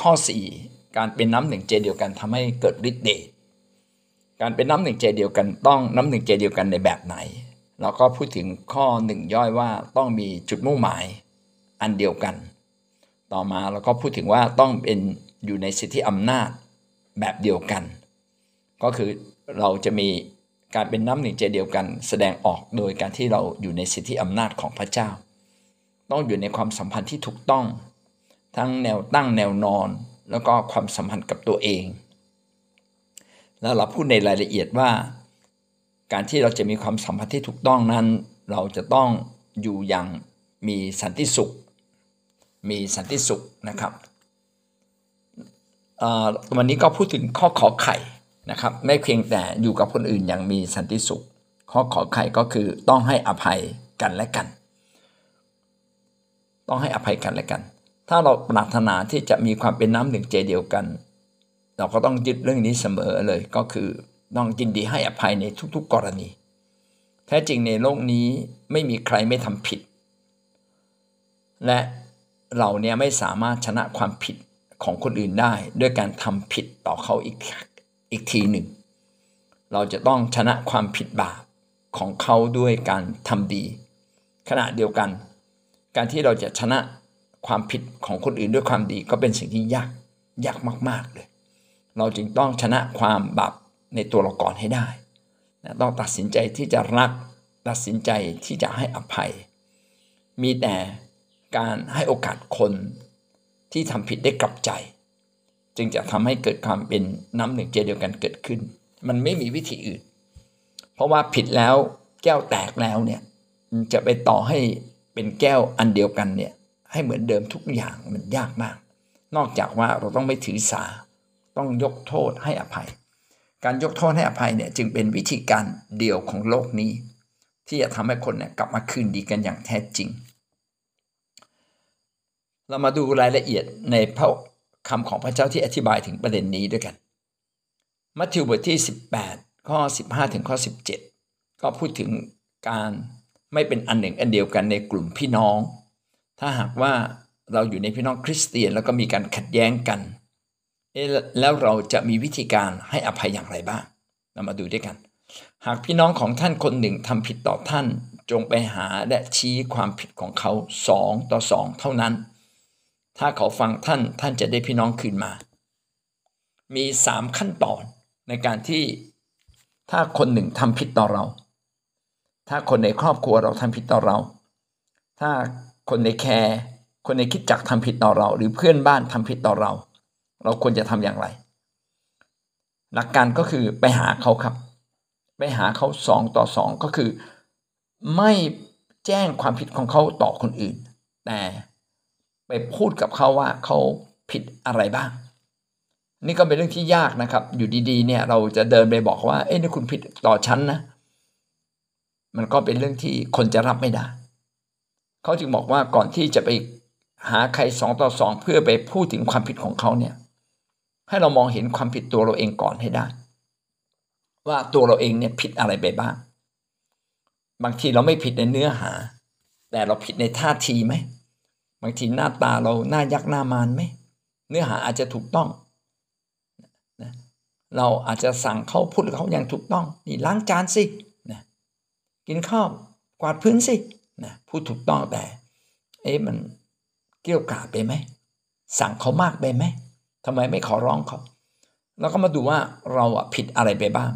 ข้อ 4 การเป็นน้ำหนึ่งใจเดียวกันทำให้เกิดฤทธิ์เดชการเป็นน้ำหนึ่งใจเดียวกันต้องน้ำหนึ่งใจเดียวกันในแบบไหนเราก็พูดถึงข้อหนึ่งย่อยว่าต้องมีจุดมุ่งหมายอันเดียวกัน ต่อมาเราก็พูดถึงว่าต้องเป็นอยู่ในสิทธิอำนาจแบบเดียวกัน ก็คือเราจะมีการเป็นน้ำหนึ่งใจเดียวกัน แสดงออกโดยการที่เราอยู่ในสิทธิอำนาจของพระเจ้า ต้องอยู่ในความสัมพันธ์ที่ถูกต้อง ทั้งแนวตั้งแนวนอน แล้วก็ความสัมพันธ์กับตัวเอง แล้วเราพูดในรายละเอียดว่า การที่เราจะมีความสัมพันธ์ที่ถูกต้องนั้น เราจะต้องอยู่อย่างมีสันติสุข มีสันติสุขนะครับวันนี้ก็พูดถึงข้อขอไข่นะครับไม่เพียงแต่อยู่กับคนอื่นอย่างมีสันติสุข ข้อขอไข่ก็คือต้องให้อภัยกันและกัน ต้องให้อภัยกันและกัน ถ้าเราปรารถนาที่จะมีความเป็นน้ำหนึ่งใจเดียวกัน เราก็ต้องยึดเรื่องนี้เสมอเลยก็คือต้องยินดีให้อภัยในทุกๆกรณี แท้จริงในโลกนี้ไม่มีใครไม่ทำผิด และเราเนี่ยไม่สามารถชนะความผิดของคนอื่นได้ ด้วยการทำผิดต่อเขาอีกอีกทีหนึ่ง เราจะต้องชนะความผิดบาปของเขาด้วยการทำดี ขณะเดียวกัน การที่เราจะชนะ ความผิดของคนอื่นด้วยความดีก็เป็นสิ่งที่ยากยากมาก ๆเลย เราจึงต้องชนะความบาปในตัวเราก่อนให้ได้นะต้องตัดสินใจที่จะรักตัดสินใจที่จะให้อภัย มีแต่การให้โอกาสคนที่ทำผิดได้กลับใจ จึงจะทำให้เกิดความเป็นน้ำหนึ่งใจเดียวกันเกิดขึ้น มันไม่มีวิธีอื่น เพราะว่าผิดแล้วแก้วแตกแล้วเนี่ยจะไปต่อให้เป็นแก้วอันเดียวกันเนี่ย ให้เหมือนเดิมทุกอย่างมันยากมาก นอกจากว่าเราต้องไม่ถือสา ต้องยกโทษให้อภัย การยกโทษให้อภัยเนี่ยจึงเป็นวิธีการเดียวของโลกนี้ ที่จะทำให้คนเนี่ยกลับมาคืนดีกันอย่างแท้จริง เรามาดูรายละเอียดในพระคำของพระเจ้าที่อธิบายถึงประเด็นนี้ด้วยกันมัทธิวบทที่ 18 ข้อ 15 ถึงข้อ 17 ก็พูดถึงการไม่เป็นอันหนึ่งอันเดียวกันในกลุ่มพี่น้อง ถ้าหากว่าเราอยู่ในพี่น้องคริสเตียนแล้วก็มีการขัดแย้งกัน แล้วเราจะมีวิธีการให้อภัยอย่างไรบ้าง เรามาดูด้วยกัน หากพี่น้องของท่านคนหนึ่งทำผิดต่อท่านจงไปหาและชี้ความผิดของเขาสองต่อสองเท่านั้น ถ้าเขาฟังท่านท่านจะได้พี่น้องคืนมา มีสามขั้นตอนในการที่ถ้าคนหนึ่งทำผิดต่อเรา ถ้าคนในครอบครัวเราทำผิดต่อเรา ถ้า คนในแคร์คนในคิดจักทำผิดต่อเรา หรือเพื่อนบ้านทำผิดต่อเรา เราควรจะทำอย่างไร หลักการก็คือไปหาเขาครับ ไปหาเขาสองต่อสองก็คือ ไม่แจ้งความผิดของเขาต่อคนอื่น แต่ไปพูดกับเขาว่าเขาผิดอะไรบ้าง นี่ก็เป็นเรื่องที่ยากนะครับ อยู่ดีๆ เนี่ยเราจะเดินไปบอกว่า เอ้ยนี่คุณผิดต่อฉันนะ มันก็เป็นเรื่องที่คนจะรับไม่ได้ เขาจึงบอกว่าก่อนที่จะไปหาใครสองต่อสองเพื่อไปพูดถึงความผิดของเขาเนี่ย ให้เรามองเห็นความผิดตัวเราเองก่อนให้ได้ ว่าตัวเราเองเนี่ยผิดอะไรไปบ้าง บางทีเราไม่ผิดในเนื้อหา แต่เราผิดในท่าทีไหมบางทีหน้าตาเราหน้ายักหน้ามานไหมเนื้อหาอาจจะถูกต้องเราอาจจะสั่งเขาพูดเขาอย่างถูกต้อง นี่ล้างจานสินะกินข้าวกวาดพื้นสิ นะพูดถูกต้องแต่เอ๊ะมันเกี่ยวกาดไปไหม สั่งเขามากไปไหมทำไมไม่ขอร้องเขา แล้วก็มาดูว่าเราอะผิดอะไรไปบ้าง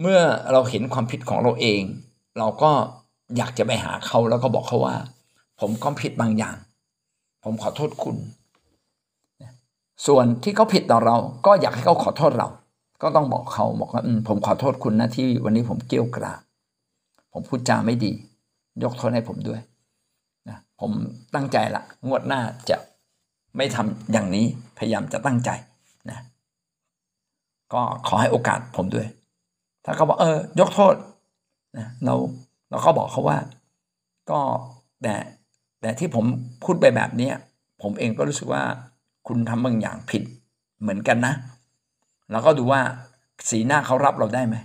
เมื่อเราเห็นความผิดของเราเอง เราก็อยากจะไปหาเขาแล้วก็บอกเขาว่า ผมก็ผิดบางอย่าง ผมขอโทษคุณ ส่วนที่เขาผิดต่อเรา ก็อยากให้เขาขอโทษเรา ก็ต้องบอกเขาบอกว่าผมขอโทษคุณนะที่วันนี้ผมเกี้ยวกราผมพูดจาไม่ดี ยกโทษให้ผมด้วยนะผมตั้งใจละงวดหน้าจะไม่ทำอย่างนี้พยายามจะตั้งใจนะก็ขอให้โอกาสผมด้วย ถ้าเขาบอกเออยกโทษนะเราเราก็บอกเขาว่า ก็แต่แต่ที่ผมพูดไปแบบนี้ผมเองก็รู้สึกว่าคุณทำบางอย่างผิดเหมือนกันนะ แล้วก็ดูว่าสีหน้าเขารับเราได้ไหม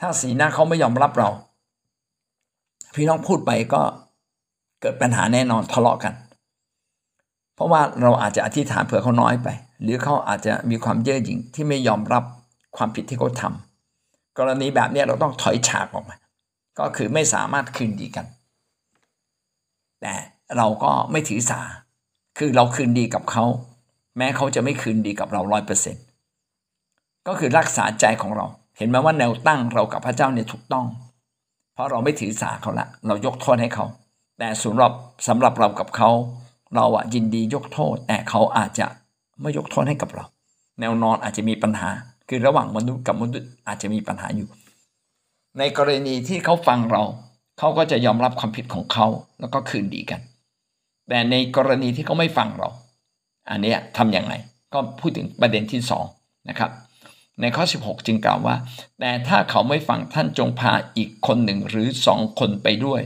ถ้าสีหน้าเขาไม่ยอมรับเรา พี่น้องพูดไปก็เกิดปัญหาแน่นอนทะเลาะกัน เพราะว่าเราอาจจะอธิษฐานเผื่อเขาน้อยไป หรือเขาอาจจะมีความเย่อหยิ่งที่ไม่ยอมรับความผิดที่เขาทากรณีแบบนี้เราต้องถอยฉากออกมา ก็คือไม่สามารถคืนดีกัน แต่เราก็ไม่ถือสา คือเราคืนดีกับเขา แม้เขาจะไม่คืนดีกับเราร้อยเปอร์เซ็นก็คือรักษาใจของเรา เห็นไหมว่าแนวตั้งเรากับพระเจ้าเนี่ยถูกต้อง เพราะเราไม่ถือสาเขาละเรายกโทษให้เขา แต่สำหรับสำหรับเรากับเขา เราอะยินดียกโทษ แต่เขาอาจจะไม่ยกโทษให้กับเรา แนวนอนอาจจะมีปัญหา คือระหว่างมนุษย์กับมนุษย์อาจจะมีปัญหาอยู่ ในกรณีที่เขาฟังเรา เขาก็จะยอมรับความผิดของเขาแล้วก็คืนดีกัน แต่ในกรณีที่เขาไม่ฟังเรา อันนี้ทำอย่างไรก็พูดถึงประเด็นที่สองนะครับ ในข้อ 16 จึงกล่าวว่า แต่ถ้าเขาไม่ฟังท่านจงพาอีกคนหนึ่งหรือสองคนไปด้วย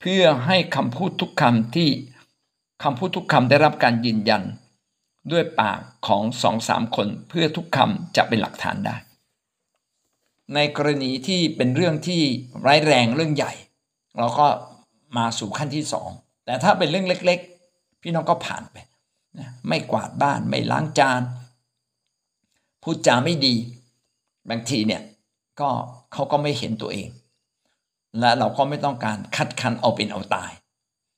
เพื่อให้คำพูดทุกคำที่คำพูดทุกคำได้รับการยืนยัน ด้วยปากของสองสามคนเพื่อทุกคำจะเป็นหลักฐานได้ ในกรณีที่เป็นเรื่องที่ร้ายแรงเรื่องใหญ่ เราก็มาสู่ขั้นที่สองแต่ถ้าเป็นเรื่องเล็ก ๆ พี่น้องก็ผ่านไป ไม่กวาดบ้านไม่ล้างจาน พูดจาไม่ดี บางทีเนี่ยก็เขาก็ไม่เห็นตัวเอง และเราก็ไม่ต้องการคัดคันเอาเป็นเอาตาย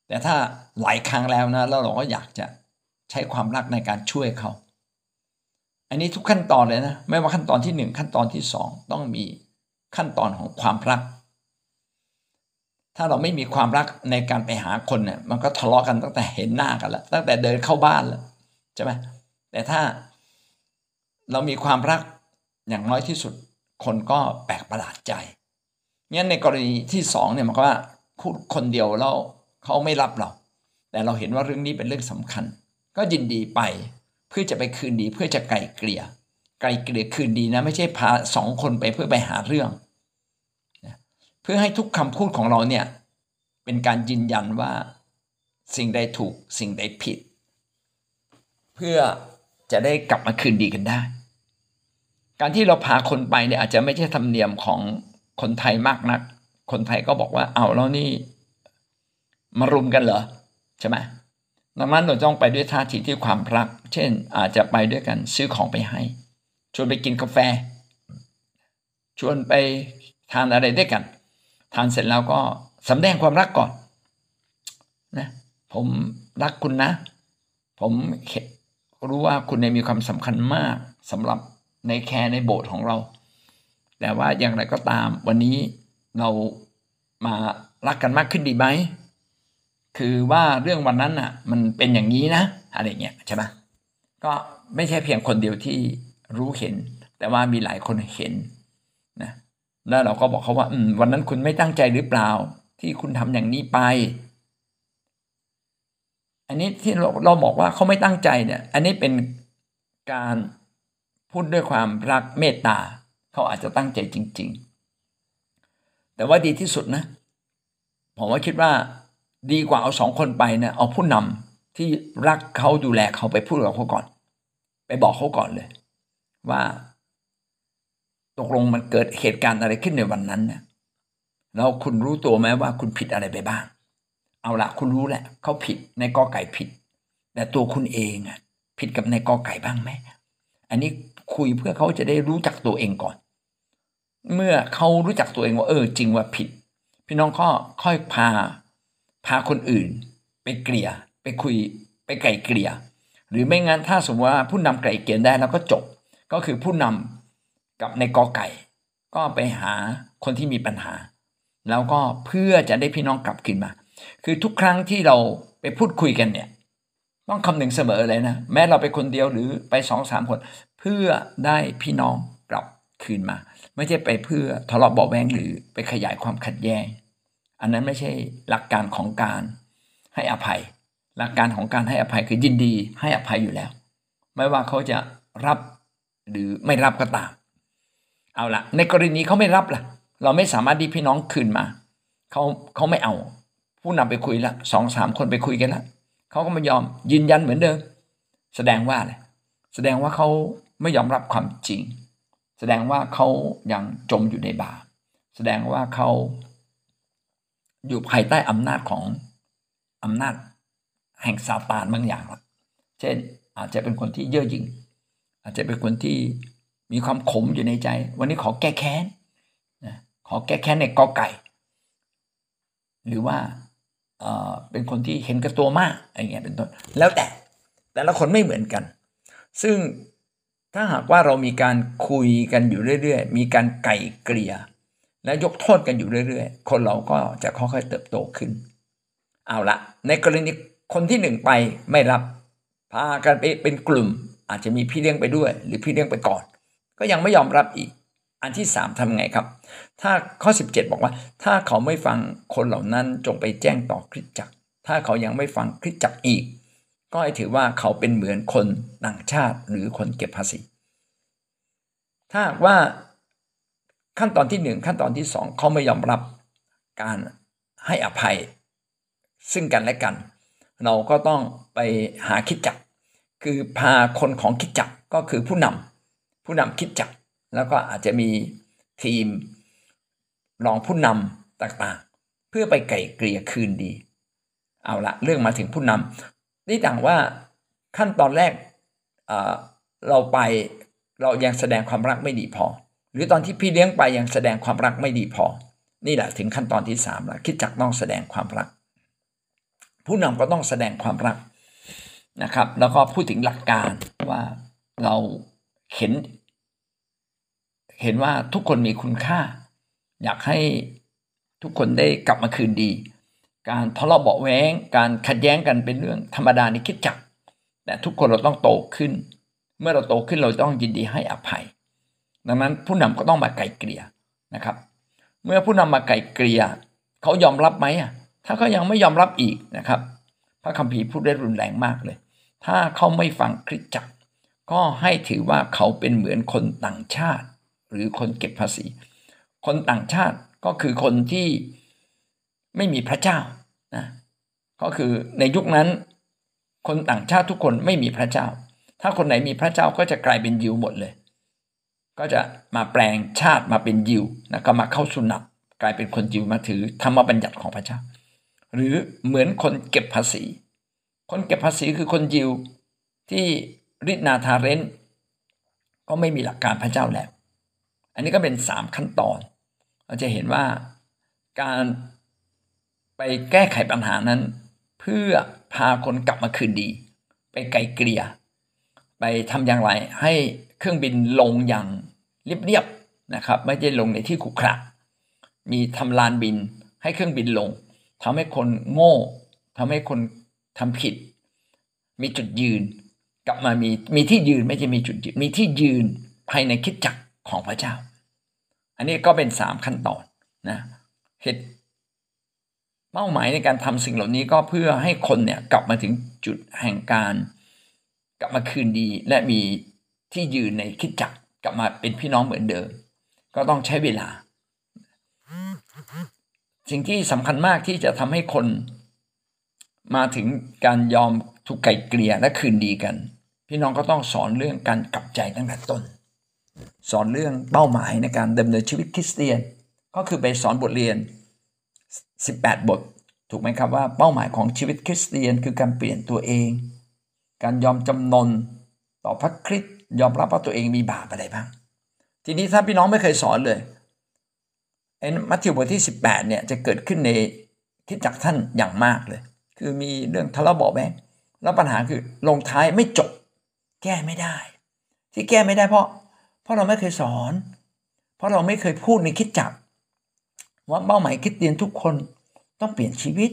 แต่ถ้าหลายครั้งแล้วนะแล้วเราก็อยากจะใช้ความรักในการช่วยเขา อันนี้ทุกขั้นตอนเลยนะ ไม่ว่าขั้นตอนที่หนึ่งขั้นตอนที่สองต้องมีขั้นตอนของความรัก ถ้าเราไม่มีความรักในการไปหาคนเนี่ยมันก็ทะเลาะกันตั้งแต่เห็นหน้ากันแล้ว ตั้งแต่เดินเข้าบ้านแล้วใช่ไหมแต่ถ้า เรามีความรักอย่างน้อยที่สุด คนก็แปลกประหลาดใจงั้นในกรณีที่สองเนี่ยมันก็ว่าพูดคนเดียวแล้วเขาไม่รับเรา แต่เราเห็นว่าเรื่องนี้เป็นเรื่องสำคัญ ก็ยินดีไปเพื่อจะไปคืนดีเพื่อจะไกลเกลี่ยไกลเกลี่ยคืนดีนะ ไม่ใช่พาสองคนไปเพื่อไปหาเรื่องเพื่อให้ทุกคำพูดของเราเนี่ยเป็นการยืนยันว่าสิ่งใดถูกสิ่งใดผิด เพื่อจะได้กลับมาคืนดีกันได้ การที่เราพาคนไปเนี่ยอาจจะไม่ใช่ธรรมเนียมของคนไทยมากนัก คนไทยก็บอกว่าเอาแล้วนี่มารุมกันเหรอใช่ไหมดังนั้นเราต้องไปด้วยท่าทีที่ความรัก เช่นอาจจะไปด้วยกันซื้อของไปให้ ชวนไปกินกาแฟ ชวนไปทานอะไรด้วยกัน ทานเสร็จแล้วก็สำแดงความรักก่อนนะผมรักคุณนะ ผมรู้ว่าคุณมีความสำคัญมากสำหรับ ในแคร์ในโบสถ์ของเรา แต่ว่าอย่างไรก็ตามวันนี้เรามารักกันมากขึ้นดีไหมคือว่าเรื่องวันนั้นอะ มันเป็นอย่างนี้นะอะไรเงี้ยใช่ไหมก็ไม่ใช่เพียงคนเดียวที่รู้เห็น แต่ว่ามีหลายคนเห็นนะแล้วเราก็บอกเขาว่าอืมวันนั้นคุณไม่ตั้งใจหรือเปล่า ที่คุณทำอย่างนี้ไป อันนี้ที่เราเราบอกว่าเขาไม่ตั้งใจเนี่ย อันนี้เป็นการ พูดด้วยความรักเมตตา เขาอาจจะตั้งใจจริง ๆ แต่ว่าดีที่สุดนะ ผมว่าคิดว่าดีกว่าเอาสองคนไปนะเอาผู้นำที่รักเขาดูแลเขาไปพูดกับเขาก่อน ไปบอกเขาก่อนเลย ว่าตกลงมันเกิดเหตุการณ์อะไรขึ้นในวันนั้นเนี่ยแล้วคุณรู้ตัวไหมว่าคุณผิดอะไรไปบ้าง เอาละคุณรู้แหละเขาผิดในกอไก่ผิด แต่ตัวคุณเองอะ ผิดกับในกอไก่บ้างไหมอันนี้ คุยเพื่อเขาจะได้รู้จักตัวเองก่อน เมื่อเขารู้จักตัวเองว่าเออ จริงว่าผิด พี่น้องก็ค่อยพา พาคนอื่น ไปเกลี่ยไปคุยไปไก่เกลี่ยหรือไม่งั้นถ้าสมมติว่าผู้นำไก่เกลี่ยได้แล้วก็จบ ก็คือผู้นำกับในกอไก่ ก็ไปหาคนที่มีปัญหา แล้วก็เพื่อจะได้พี่น้องกลับคืนมา คือทุกครั้งที่เราไปพูดคุยกันเนี่ย ต้องคำหนึ่งเสมอเลยนะ แม้เราไปคนเดียวหรือไปสองสามคน เพื่อได้พี่น้องกลับคืนมา ไม่ใช่ไปเพื่อทะเลาะเบาแวงหรือไปขยายความขัดแย้ง อันนั้นไม่ใช่หลักการของการให้อภัย หลักการของการให้อภัยคือยินดีให้อภัยอยู่แล้ว ไม่ว่าเขาจะรับหรือไม่รับก็ตาม เอาละในกรณีเขาไม่รับล่ะ เราไม่สามารถดีพี่น้องคืนมาเขาเขาไม่เอา ผู้นำไปคุยละสองสามคนไปคุยกันแล้วเขาก็ไม่ยอมยืนยันเหมือนเดิม แสดงว่าอะไรแสดงว่าเขา ไม่ยอมรับความจริง แสดงว่าเขายังจมอยู่ในบาปแสดงว่าเขาอยู่ภายใต้อำนาจของอำนาจแห่งซาตานบางอย่างละเช่นอาจจะเป็นคนที่เย่อหยิ่ง อาจจะเป็นคนที่มีความขมอยู่ในใจ วันนี้ขอแก้แค้นนะขอแก้แค้นในกอไก่ หรือว่าเออเป็นคนที่เห็นกับตัวมากอะไรเงี้ยเป็นต้น แล้วแต่แต่ละคนไม่เหมือนกัน ซึ่ง ถ้าหากว่าเรามีการคุยกันอยู่เรื่อย ๆ มีการไก่เกลี่ย และยกโทษกันอยู่เรื่อย ๆ คนเราก็จะค่อยๆเติบโตขึ้น เอาละในกรณีคนที่หนึ่งไปไม่รับพากันไปเป็นกลุ่ม อาจจะมีพี่เลี้ยงไปด้วย หรือพี่เลี้ยงไปก่อน ก็ยังไม่ยอมรับอีก อันที่สามทำไงครับ ถ้าข้อ 17 บอกว่า ถ้าเขาไม่ฟังคนเหล่านั้นจงไปแจ้งต่อคริสจักร ถ้าเขายังไม่ฟังคริสจักรอีก ก็ให้ถือว่าเขาเป็นเหมือนคนต่างชาติหรือคนเก็บภาษี ถ้าว่าขั้นตอนที่หนึ่งขั้นตอนที่สองเขาไม่ยอมรับการให้อภัย ซึ่งกันและกัน เราก็ต้องไปหาคิดจักคือพาคนของคิดจักก็คือผู้นำผู้นำคิดจักแล้วก็อาจจะมีทีมรองผู้นำต่างๆ เพื่อไปไก่เกลี่ยคืนดี เอาละเรื่องมาถึงผู้นำ นี่ต่างว่าขั้นตอนแรกเราไปเรายังแสดงความรักไม่ดีพอ หรือตอนที่พี่เลี้ยงไปยังแสดงความรักไม่ดีพอ นี่แหละถึงขั้นตอนที่สามแล้วคิดจักต้องแสดงความรัก ผู้นำก็ต้องแสดงความรักนะครับ แล้วก็พูดถึงหลักการว่าเราเห็น เห็นว่าทุกคนมีคุณค่า อยากให้ทุกคนได้กลับมาคืนดี การทะเลาะเบาแว้งการขัดแย้งกันเป็นเรื่องธรรมดาในคิดจักแต่ทุกคนเราต้องโตขึ้น เมื่อเราโตขึ้นเราต้องยินดีให้อภัย ดังนั้นผู้นำก็ต้องมาไกลเกลี่ยนะครับ เมื่อผู้นำมาไกลเกลี่ยเขายอมรับไหมอะถ้าเขายังไม่ยอมรับอีกนะครับ พระคัมภีร์พูดได้รุนแรงมากเลย ถ้าเขาไม่ฟังคริสจักร ก็ให้ถือว่าเขาเป็นเหมือนคนต่างชาติ หรือคนเก็บภาษี คนต่างชาติก็คือคนที่ไม่มีพระเจ้า นะก็คือในยุคนั้นคนต่างชาติทุกคนไม่มีพระเจ้า ถ้าคนไหนมีพระเจ้าก็จะกลายเป็นยิวหมดเลย ก็จะมาแปลงชาติมาเป็นยิวนะก็มาเข้าสุนับกลายเป็นคนยิวมาถือธรรมบัญญัติของพระเจ้า หรือเหมือนคนเก็บภาษี คนเก็บภาษีคือคนยิวที่รินาทาเรนก็ไม่มีหลักการพระเจ้าแล้ว อันนี้ก็เป็นสามขั้นตอน เราจะเห็นว่าการ ไปแก้ไขปัญหานั้น เพื่อพาคนกลับมาคืนดี ไปไกลเกลี่ยไปทำอย่างไรให้เครื่องบินลงอย่างเรียบๆนะครับ ไม่ใช่ลงในที่ขุขระมีทำลานบินให้เครื่องบินลงทำให้คนโง่ทำให้คนทำผิด มีจุดยืน กลับมามีมีที่ยืนไม่ใช่มีจุดยืน มีที่ยืนภายในคิดจักรของพระเจ้า อันนี้ก็เป็นสามขั้นตอนนะเหตุ เป้าหมายในการทำสิ่งเหล่านี้ก็เพื่อให้คนเนี่ยกลับมาถึงจุดแห่งการ กลับมาคืนดี และมีที่ยืนในคิดจักกลับมาเป็นพี่น้องเหมือนเดิม ก็ต้องใช้เวลา สิ่งที่สำคัญมากที่จะทำให้คนมาถึงการยอมถูกไก่เกลี่ยและคืนดีกัน พี่น้องก็ต้องสอนเรื่องการกลับใจตั้งแต่ต้น สอนเรื่องเป้าหมายในการดำเนินชีวิตคริสเตียน ก็คือไปสอนบทเรียน 18 บท ถูกไหมครับว่าเป้าหมายของชีวิตคริสเตียนคือการเปลี่ยนตัวเอง การยอมจำนนต่อพระคริสต์ยอมรับว่าตัวเองมีบาปอะไรบ้าง ทีนี้ถ้าพี่น้องไม่เคยสอนเลยไอ้มัทธิวบทที่ 18เนี่ยจะเกิดขึ้นในคิดจักท่านอย่างมากเลย คือมีเรื่องทะเลาะเบาแวงแล้วปัญหาคือลงท้ายไม่จบ แก้ไม่ได้ ที่แก้ไม่ได้เพราะ เพราะเราไม่เคยสอน เพราะเราไม่เคยพูดในคิดจัก ว่าเป้าหมายคิดเตียนทุกคนต้องเปลี่ยนชีวิต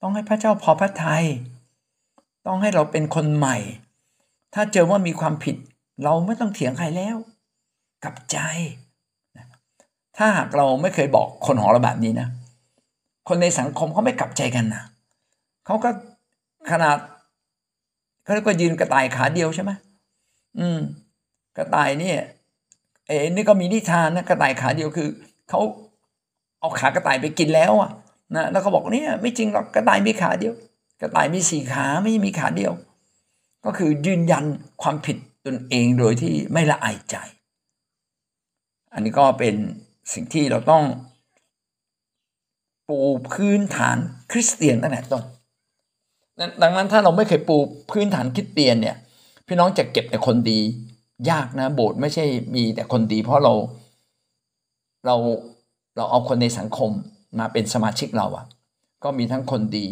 ต้องให้พระเจ้าพอพระทยัยต้องให้เราเป็นคนใหม่ ถ้าเจอว่ามีความผิด เราไม่ต้องเถียงใครแล้ว กลับใจ ถ้าหากเราไม่เคยบอกคนของเราแบบนี้นะ คนในสังคมเขาไม่กลับใจกันนะเขาก็ขนาดเขาเรียกว่ายืนกระต่ายขาเดียวใช่ไหมอืม กระต่ายเนี่ยเอ้นี่ก็มีนิทานนะกระต่ายขาเดียวคือเขา เอาขากระต่ายไปกินแล้วอะนะแล้วเขาบอกเนี่ยไม่จริงหรอกกระต่ายมีขาเดียว กระต่ายมีสี่ขาไม่มีขาเดียว ก็คือยืนยันความผิดตนเองโดยที่ไม่ละอายใจ อันนี้ก็เป็นสิ่งที่เราต้องปูพื้นฐานคริสเตียนตั้งแต่ต้นดังนั้นถ้าเราไม่เคยปูพื้นฐานคิดเตียนเนี่ยพี่น้องจะเก็บแต่คนดี ยากนะโบสถ์ไม่ใช่มีแต่คนดี เพราะเราเรา เราเอาคนในสังคมมาเป็นสมาชิกเราอะก็มีทั้งคนดี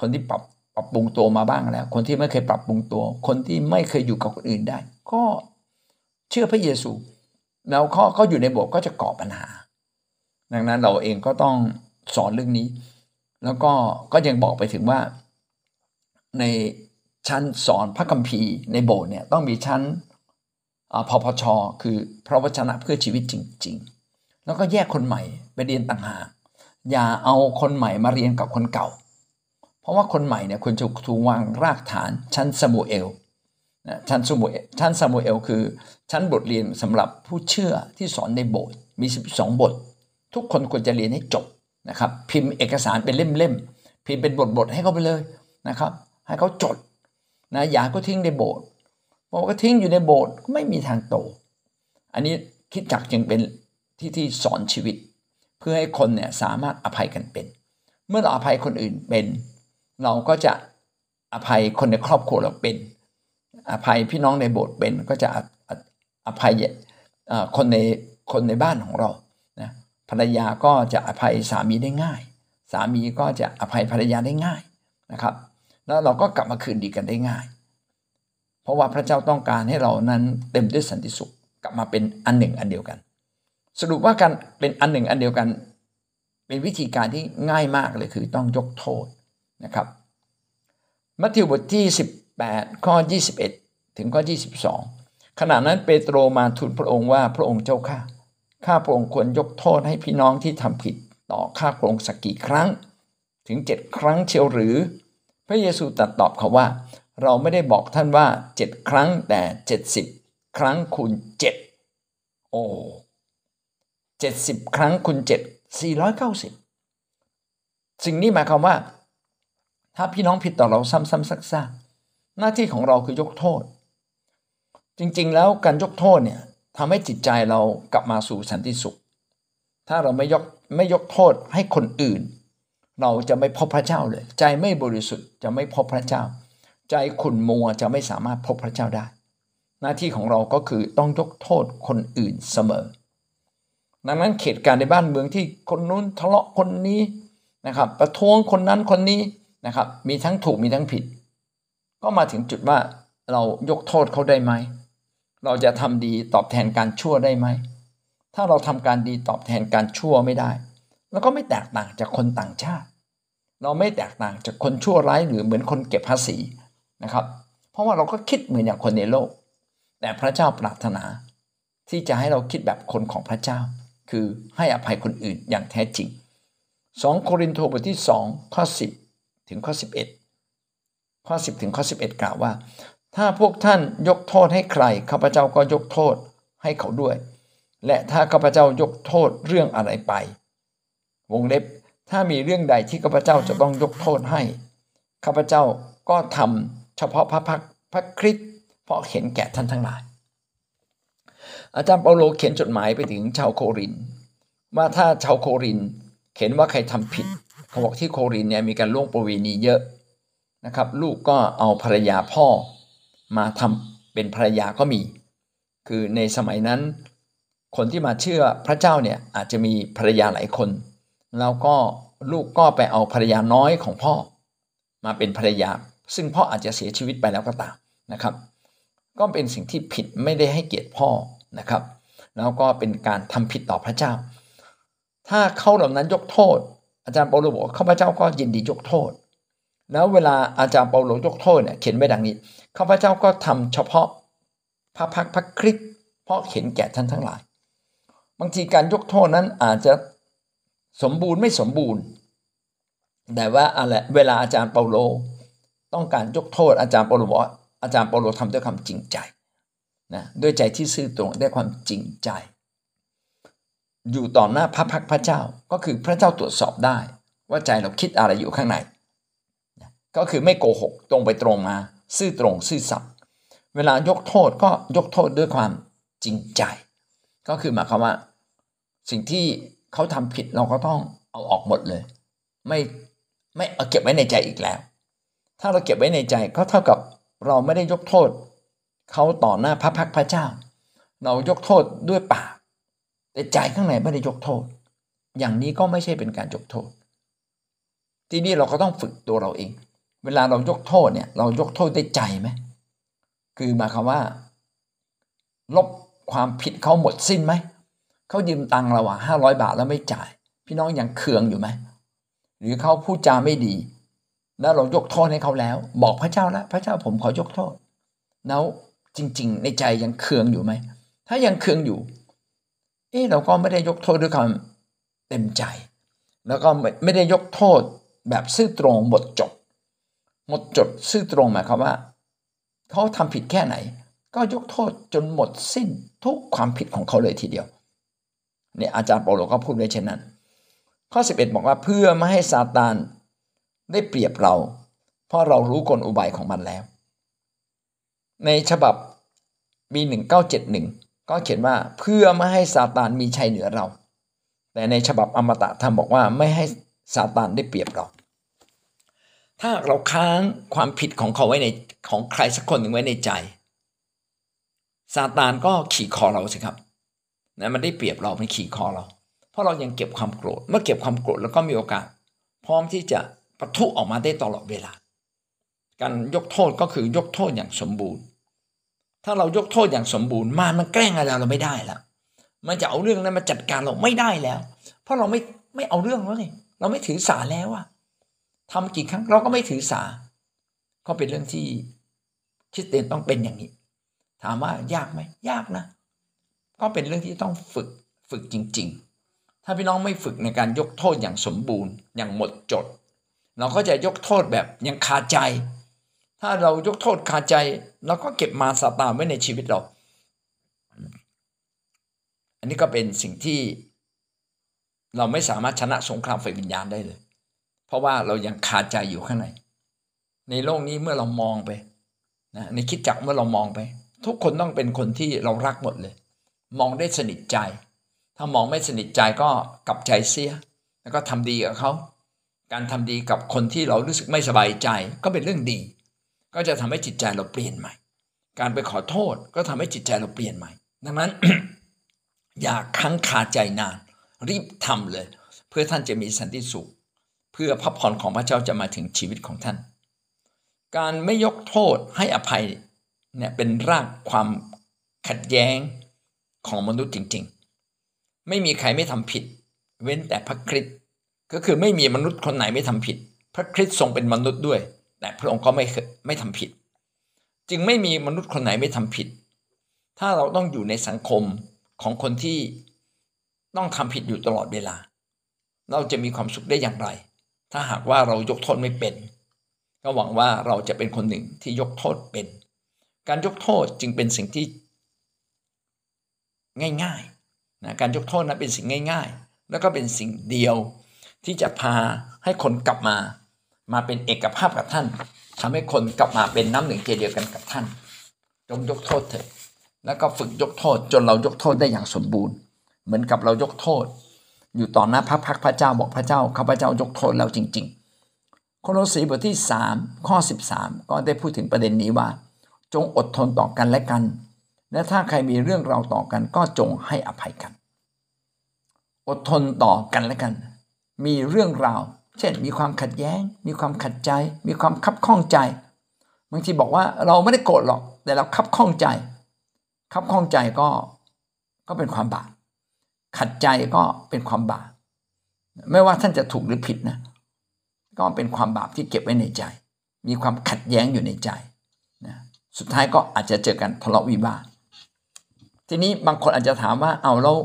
คนที่ปรับปรับปรุงตัวมาบ้างแล้ว คนที่ไม่เคยปรับปรุงตัว คนที่ไม่เคยอยู่กับคนอื่นได้ ก็เชื่อพระเยซู แล้วเขาก็อยู่ในโบสถ์ก็จะก่อปัญหา ดังนั้นเราเองก็ต้องสอนเรื่องนี้ แล้วก็ก็ยังบอกไปถึงว่า ในชั้นสอนพระคัมภีร์ในโบสถ์เนี่ยต้องมีชั้นพพช คือพระวจนะเพื่อชีวิตจริง ๆ แล้วก็แยกคนใหม่ไปเรียนต่างหากอย่าเอาคนใหม่มาเรียนกับคนเก่า เพราะว่าคนใหม่เนี่ยควรจะถูกวางรากฐานชั้นซามูเอลชั้นซามูเอลชั้นซามูเอลคือชั้นบทเรียนสำหรับผู้เชื่อที่สอนในโบสถ์มี 12 บท ทุกคนควรจะเรียนให้จบนะครับพิมพ์เอกสารเป็นเล่มๆพิมพ์เป็นบทๆให้เขาไปเลยนะครับ ให้เขาจดนะอย่าก็ทิ้งในโบสถ์พอก็ทิ้งอยู่ในโบสถ์ไม่มีทางโต อันนี้คิดจักจึงเป็น ที่ที่สอนชีวิต เพื่อให้คนเนี่ยสามารถอภัยกันเป็น เมื่อเราอภัยคนอื่นเป็น เราก็จะอภัยคนในครอบครัวเราเป็น อภัยพี่น้องในโบสถ์เป็นก็จะอภัยคนในคนในบ้านของเรานะภรรยาก็จะอภัยสามีได้ง่าย สามีก็จะอภัยภรรยาได้ง่ายนะครับ แล้วเราก็กลับมาคืนดีกันได้ง่าย เพราะว่าพระเจ้าต้องการให้เรานั้นเต็มด้วยสันติสุขกลับมาเป็นอันหนึ่งอันเดียวกัน สรุปว่าการเป็นอันหนึ่งอันเดียวกัน เป็นวิธีการที่ง่ายมากเลยคือต้องยกโทษนะครับมัทธิวบทที่ 18 ข้อ 21 ถึงข้อ 22 ขณะนั้นเปโตรมาทูลพระองค์ว่าพระองค์เจ้าข้าข้าพระองค์ควรยกโทษให้พี่น้องที่ทำผิดต่อข้าพระองค์สักกี่ครั้ง ถึงเจ็ดครั้งเชียวหรือ พระเยซูตรัสตอบเขาว่า เราไม่ได้บอกท่านว่าเจ็ดครั้งแต่เจ็ดสิบครั้งคูณเจ็ดโอ้ เจ็ดสิบครั้งคูณเจ็ดสี่ร้อยเก้าสิบสิ่งนี้หมายความว่า ถ้าพี่น้องผิดต่อเราซ้ำๆซักๆหน้าที่ของเราคือยกโทษ จริงๆ แล้วการยกโทษเนี่ยทำให้จิตใจเรากลับมาสู่สันติสุข ถ้าเราไม่ยกไม่ยกโทษให้คนอื่น เราจะไม่พบพระเจ้าเลย ใจไม่บริสุทธิ์จะไม่พบพระเจ้า ใจขุ่นมัวจะไม่สามารถพบพระเจ้าได้ หน้าที่ของเราก็คือต้องยกโทษคนอื่นเสมอ ดังนั้นเหตุการณ์ในบ้านเมืองที่คนนู้นทะเลาะคนนี้นะครับประท้วงคนนั้นคนนี้นะครับมีทั้งถูกมีทั้งผิด ก็มาถึงจุดว่าเรายกโทษเขาได้ไหม เราจะทำดีตอบแทนการชั่วได้ไหม ถ้าเราทำการดีตอบแทนการชั่วไม่ได้ แล้วก็ไม่แตกต่างจากคนต่างชาติ เราไม่แตกต่างจากคนชั่วร้ายหรือเหมือนคนเก็บภาษีนะครับ เพราะว่าเราก็คิดเหมือนอย่างคนในโลก แต่พระเจ้าปรารถนา ที่จะให้เราคิดแบบคนของพระเจ้า คือให้อภัยคนอื่นอย่างแท้จริง 2 โครินธ์บทที่ 2 ข้อ 10 ถึงข้อ 11 ข้อ 10 ถึงข้อ 11 กล่าวว่า ถ้าพวกท่านยกโทษให้ใครข้าพเจ้าก็ยกโทษให้เขาด้วย และถ้าข้าพเจ้ายกโทษเรื่องอะไรไป วงเล็บถ้ามีเรื่องใดที่ข้าพเจ้าจะต้องยกโทษให้ข้าพเจ้าก็ทำเฉพาะพระพักพระคริสต์เพราะเห็นแก่ท่านทั้งหลาย อาจารย์เปาโลเขียนจดหมายไปถึงชาวโคริน ว่าถ้าชาวโครินเห็นว่าใครทำผิด เขาบอกที่โครินเนี่ยมีการล่วงประเวณีเยอะนะครับ ลูกก็เอาภรรยาพ่อมาทำเป็นภรรยาก็มี คือในสมัยนั้น คนที่มาเชื่อพระเจ้าเนี่ยอาจจะมีภรรยาหลายคน แล้วก็ลูกก็ไปเอาภรรยาน้อยของพ่อ มาเป็นภรรยา ซึ่งพ่ออาจจะเสียชีวิตไปแล้วก็ตามนะครับ ก็เป็นสิ่งที่ผิดไม่ได้ให้เกียรติพ่อ นะครับ แล้วก็เป็นการทำผิดต่อพระเจ้า ถ้าเขาเหล่านั้นยกโทษ อาจารย์เปาโลบอกข้าพเจ้าก็ยินดียกโทษ แล้วเวลาอาจารย์เปาโลยกโทษเนี่ยเขียนไว้ดังนี้ข้าพเจ้าก็ทำเฉพาะพระพักพระคริสต์เพราะเห็นแก่ท่านทั้งหลาย บางทีการยกโทษนั้นอาจจะสมบูรณ์ไม่สมบูรณ์ แต่ว่าอะไรเวลาอาจารย์เปาโล ต้องการยกโทษอาจารย์เปาโลบอกอาจารย์เปาโลทำด้วยความจริงใจ นะด้วยใจที่ซื่อตรงด้วยความจริงใจ อยู่ต่อหน้าพระพักพระเจ้าก็คือพระเจ้าตรวจสอบได้ ว่าใจเราคิดอะไรอยู่ข้างในก็คือไม่โกหกตรงไปตรงมา ซื่อตรงซื่อสัตย์เวลายกโทษก็ยกโทษด้วยความจริงใจ ก็คือหมายความว่า สิ่งที่เขาทำผิดเราก็ต้องเอาออกหมดเลย ไม่ไม่เอาเก็บไว้ในใจอีกแล้ว ถ้าเราเก็บไว้ในใจก็เท่ากับเราไม่ได้ยกโทษ เขาต่อหน้าพระพักพระเจ้า เรายกโทษด้วยปากแต่ใจข้างในไม่ได้ยกโทษ อย่างนี้ก็ไม่ใช่เป็นการยกโทษ ทีนี้เราก็ต้องฝึกตัวเราเอง เวลาเรายกโทษเนี่ยเรายกโทษได้ใจไหมคือหมายความว่า ลบความผิดเขาหมดสิ้นไหมเขายืมตังเราอะห้าร้อยบาทแล้วไม่จ่าย พี่น้องยังเคืองอยู่ไหมหรือเขาพูดจาไม่ดี แล้วเรายกโทษให้เขาแล้ว บอกพระเจ้าแล้ว พระเจ้าผมขอยกโทษ แล้ว จริง ๆ ในใจยังเคืองอยู่ไหม ถ้ายังเคืองอยู่ เอ๊เราก็ไม่ได้ยกโทษด้วยความเต็มใจ แล้วก็ไม่ได้ยกโทษแบบซื่อตรงหมดจบหมดจดซื่อตรงหมายความว่าเขาทำผิดแค่ไหน ก็ยกโทษจนหมดสิ้นทุกความผิดของเขาเลยทีเดียวเนี่ยอาจารย์เปาโลก็พูดไว้เช่นนั้น ข้อ 11 บอกว่าเพื่อไม่ให้ซาตานได้เปรียบเรา เพราะเรารู้กลอุบายของมันแล้ว ในฉบับ มี1971 ก็เขียนว่าเพื่อไม่ให้ซาตานมีชัยเหนือเรา แต่ในฉบับอมตะธรรมบอกว่าไม่ให้ซาตานได้เปรียบเรา ถ้าเราค้างความผิดของเขาไว้ในของใครสักคนหนึ่งไว้ในใจซาตานก็ขี่คอเราสิครับนะมันได้เปรียบเราไม่ขี่คอเรา เพราะเรายังเก็บความโกรธ เมื่อเก็บความโกรธแล้วก็มีโอกาส พร้อมที่จะปะทุออกมาได้ตลอดเวลา การยกโทษก็คือยกโทษอย่างสมบูรณ์ ถ้าเรายกโทษอย่างสมบูรณ์มามันแกล้งอะไรเราไม่ได้ล้วมันจะเอาเรื่องนั้นมาจัดการเราไม่ได้แล้ว เพราะเราไม่ไม่เอาเรื่องแล้วไงเราไม่ถือสาแล้วอะทำกี่ครั้งเราก็ไม่ถือสา ก็เป็นเรื่องที่คริสเตียนต้องเป็นอย่างนี้ ถามว่ายากไหมยากนะ ก็เป็นเรื่องที่ต้องฝึกฝึกจริง ๆ ถ้าพี่น้องไม่ฝึกในการยกโทษอย่างสมบูรณ์ อย่างหมดจด เราก็จะยกโทษแบบยังคาใจ ถ้าเรายกโทษคาใจเราก็เก็บมาสตาไว้ในชีวิตเรา อันนี้ก็เป็นสิ่งที่เราไม่สามารถชนะสงครามไฟวิญญาณได้เลย เพราะว่าเรายังคาใจอยู่ข้างใน ในโลกนี้เมื่อเรามองไปนะในคิดจักเมื่อเรามองไป ทุกคนต้องเป็นคนที่เรารักหมดเลย มองได้สนิทใจ ถ้ามองไม่สนิทใจก็กลับใจเสีย แล้วก็ทำดีกับเขา การทำดีกับคนที่เรารู้สึกไม่สบายใจก็เป็นเรื่องดี ก็จะทำให้จิตใจเราเปลี่ยนใหม่ การไปขอโทษก็ทำให้จิตใจเราเปลี่ยนใหม่ ดังนั้น อย่าค้างคาใจนาน รีบทำเลย เพื่อท่านจะมีสันติสุข เพื่อพระพรของพระเจ้าจะมาถึงชีวิตของท่าน การไม่ยกโทษให้อภัยเนี่ยเป็นรากความขัดแย้งของมนุษย์จริง ๆ ไม่มีใครไม่ทำผิด เว้นแต่พระคริสต์ก็คือไม่มีมนุษย์คนไหนไม่ทำผิด พระคริสต์ทรงเป็นมนุษย์ด้วย แต่พระองค์ก็ไม่ไม่ทำผิด จึงไม่มีมนุษย์คนไหนไม่ทำผิด ถ้าเราต้องอยู่ในสังคมของคนที่ต้องทำผิดอยู่ตลอดเวลา เราจะมีความสุขได้อย่างไร ถ้าหากว่าเรายกโทษไม่เป็น ก็หวังว่าเราจะเป็นคนหนึ่งที่ยกโทษเป็น การยกโทษจึงเป็นสิ่งที่ ง่ายๆนะการยกโทษนั้นเป็นสิ่งง่าย ๆ แล้วก็เป็นสิ่งเดียวที่จะพาให้คนกลับมา มาเป็นเอกภาพกับท่านทำให้คนกลับมาเป็นน้ำหนึ่งใจเดียวกันกับท่าน จงยกโทษเถิดแล้วก็ฝึกยกโทษจนเรายกโทษได้อย่างสมบูรณ์ เหมือนกับเรายกโทษ อยู่ต่อหน้าพระพักพระเจ้าบอกพระเจ้าข้าพเจ้ายกโทษแล้วจริง ๆ โคโลสีบทที่ 3 ข้อ 13 ก็ได้พูดถึงประเด็นนี้ว่า จงอดทนต่อกันและกัน และถ้าใครมีเรื่องราวต่อกันก็จงให้อภัยกัน อดทนต่อกันและกัน มีเรื่องราว เช่นมีความขัดแย้ง มีความขัดใจ มีความคับข้องใจ บางทีบอกว่าเราไม่ได้โกรธหรอก แต่เราคับข้องใจ คับข้องใจก็ก็เป็นความบาปขัดใจก็เป็นความบาปไม่ว่าท่านจะถูกหรือผิดนะ ก็เป็นความบาปที่เก็บไว้ในใจ มีความขัดแย้งอยู่ในใจนะสุดท้ายก็อาจจะเจอกันทะเลาะวิวาททีนี้บางคนอาจจะถามว่าเอาแล้ว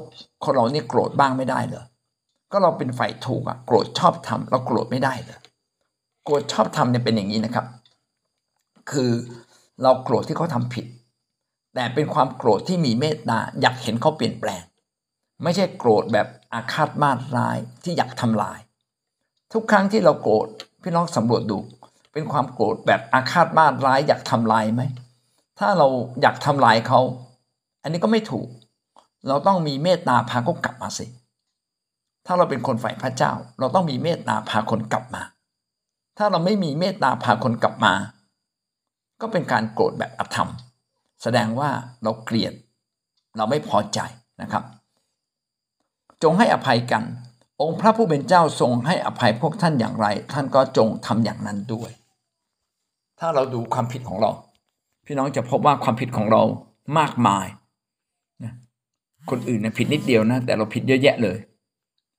คนเรานี่โกรธบ้างไม่ได้เหรอ ก็เราเป็นฝ่ายถูกอะโกรธชอบทำเราโกรธไม่ได้เหรอโกรธชอบทำเนี่ยเป็นอย่างนี้นะครับ คือเราโกรธที่เขาทาผิด แต่เป็นความโกรธที่มีเมตตาอยากเห็นเขาเปลี่ยนแปลง ไม่ใช่โกรธแบบอาฆาตมาร้ายที่อยากทำลาย ทุกครั้งที่เราโกรธพี่น้องสำรวจดู เป็นความโกรธแบบอาฆาตมาร้าย อยากทำลายไหมถ้าเราอยากทำลายเขา อันนี้ก็ไม่ถูก เราต้องมีเมตตาพาเขากลับมาสิ ถ้าเราเป็นคนฝ่ายพระเจ้า เราต้องมีเมตตาพาคนกลับมา ถ้าเราไม่มีเมตตาพาคนกลับมา ก็เป็นการโกรธแบบอธรรม แสดงว่าเราเกลียด เราไม่พอใจนะครับ จงให้อภัยกัน องค์พระผู้เป็นเจ้าทรงให้อภัยพวกท่านอย่างไร ท่านก็จงทำอย่างนั้นด้วย ถ้าเราดูความผิดของเรา พี่น้องจะพบว่าความผิดของเรามากมายคนอื่นนะผิดนิดเดียวนะ แต่เราผิดเยอะแยะเลย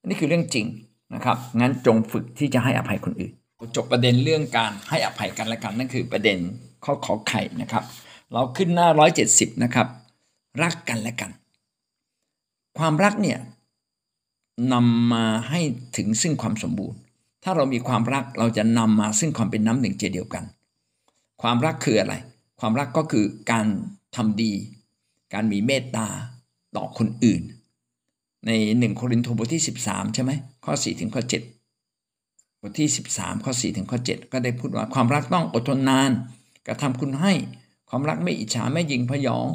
นี่คือเรื่องจริงนะครับ งั้นจงฝึกที่จะให้อภัยคนอื่น จบประเด็นเรื่องการให้อภัยกันและกันนั่นคือประเด็นข้อขอไข่นะครับ เราขึ้นหน้าร้อยเจ็ดสิบนะครับ รักกันและกัน ความรักเนี่ยนำมาให้ถึงซึ่งความสมบูรณ์ ถ้าเรามีความรักเราจะนำมาซึ่งความเป็นน้ำหนึ่งใจเดียวกัน ความรักคืออะไร ความรักก็คือการทำดี การมีเมตตาต่อคนอื่น ในหนึ่งโครินธ์บทที่ 13 ใช่ไหมข้อ 4 ถึงข้อ 7 บทที่ 13 ข้อ 4 ถึงข้อ 7 ก็ได้พูดว่าความรักต้องอดทนนาน กระทำคุณให้ ความรักไม่อิจฉาไม่ยิงพยอง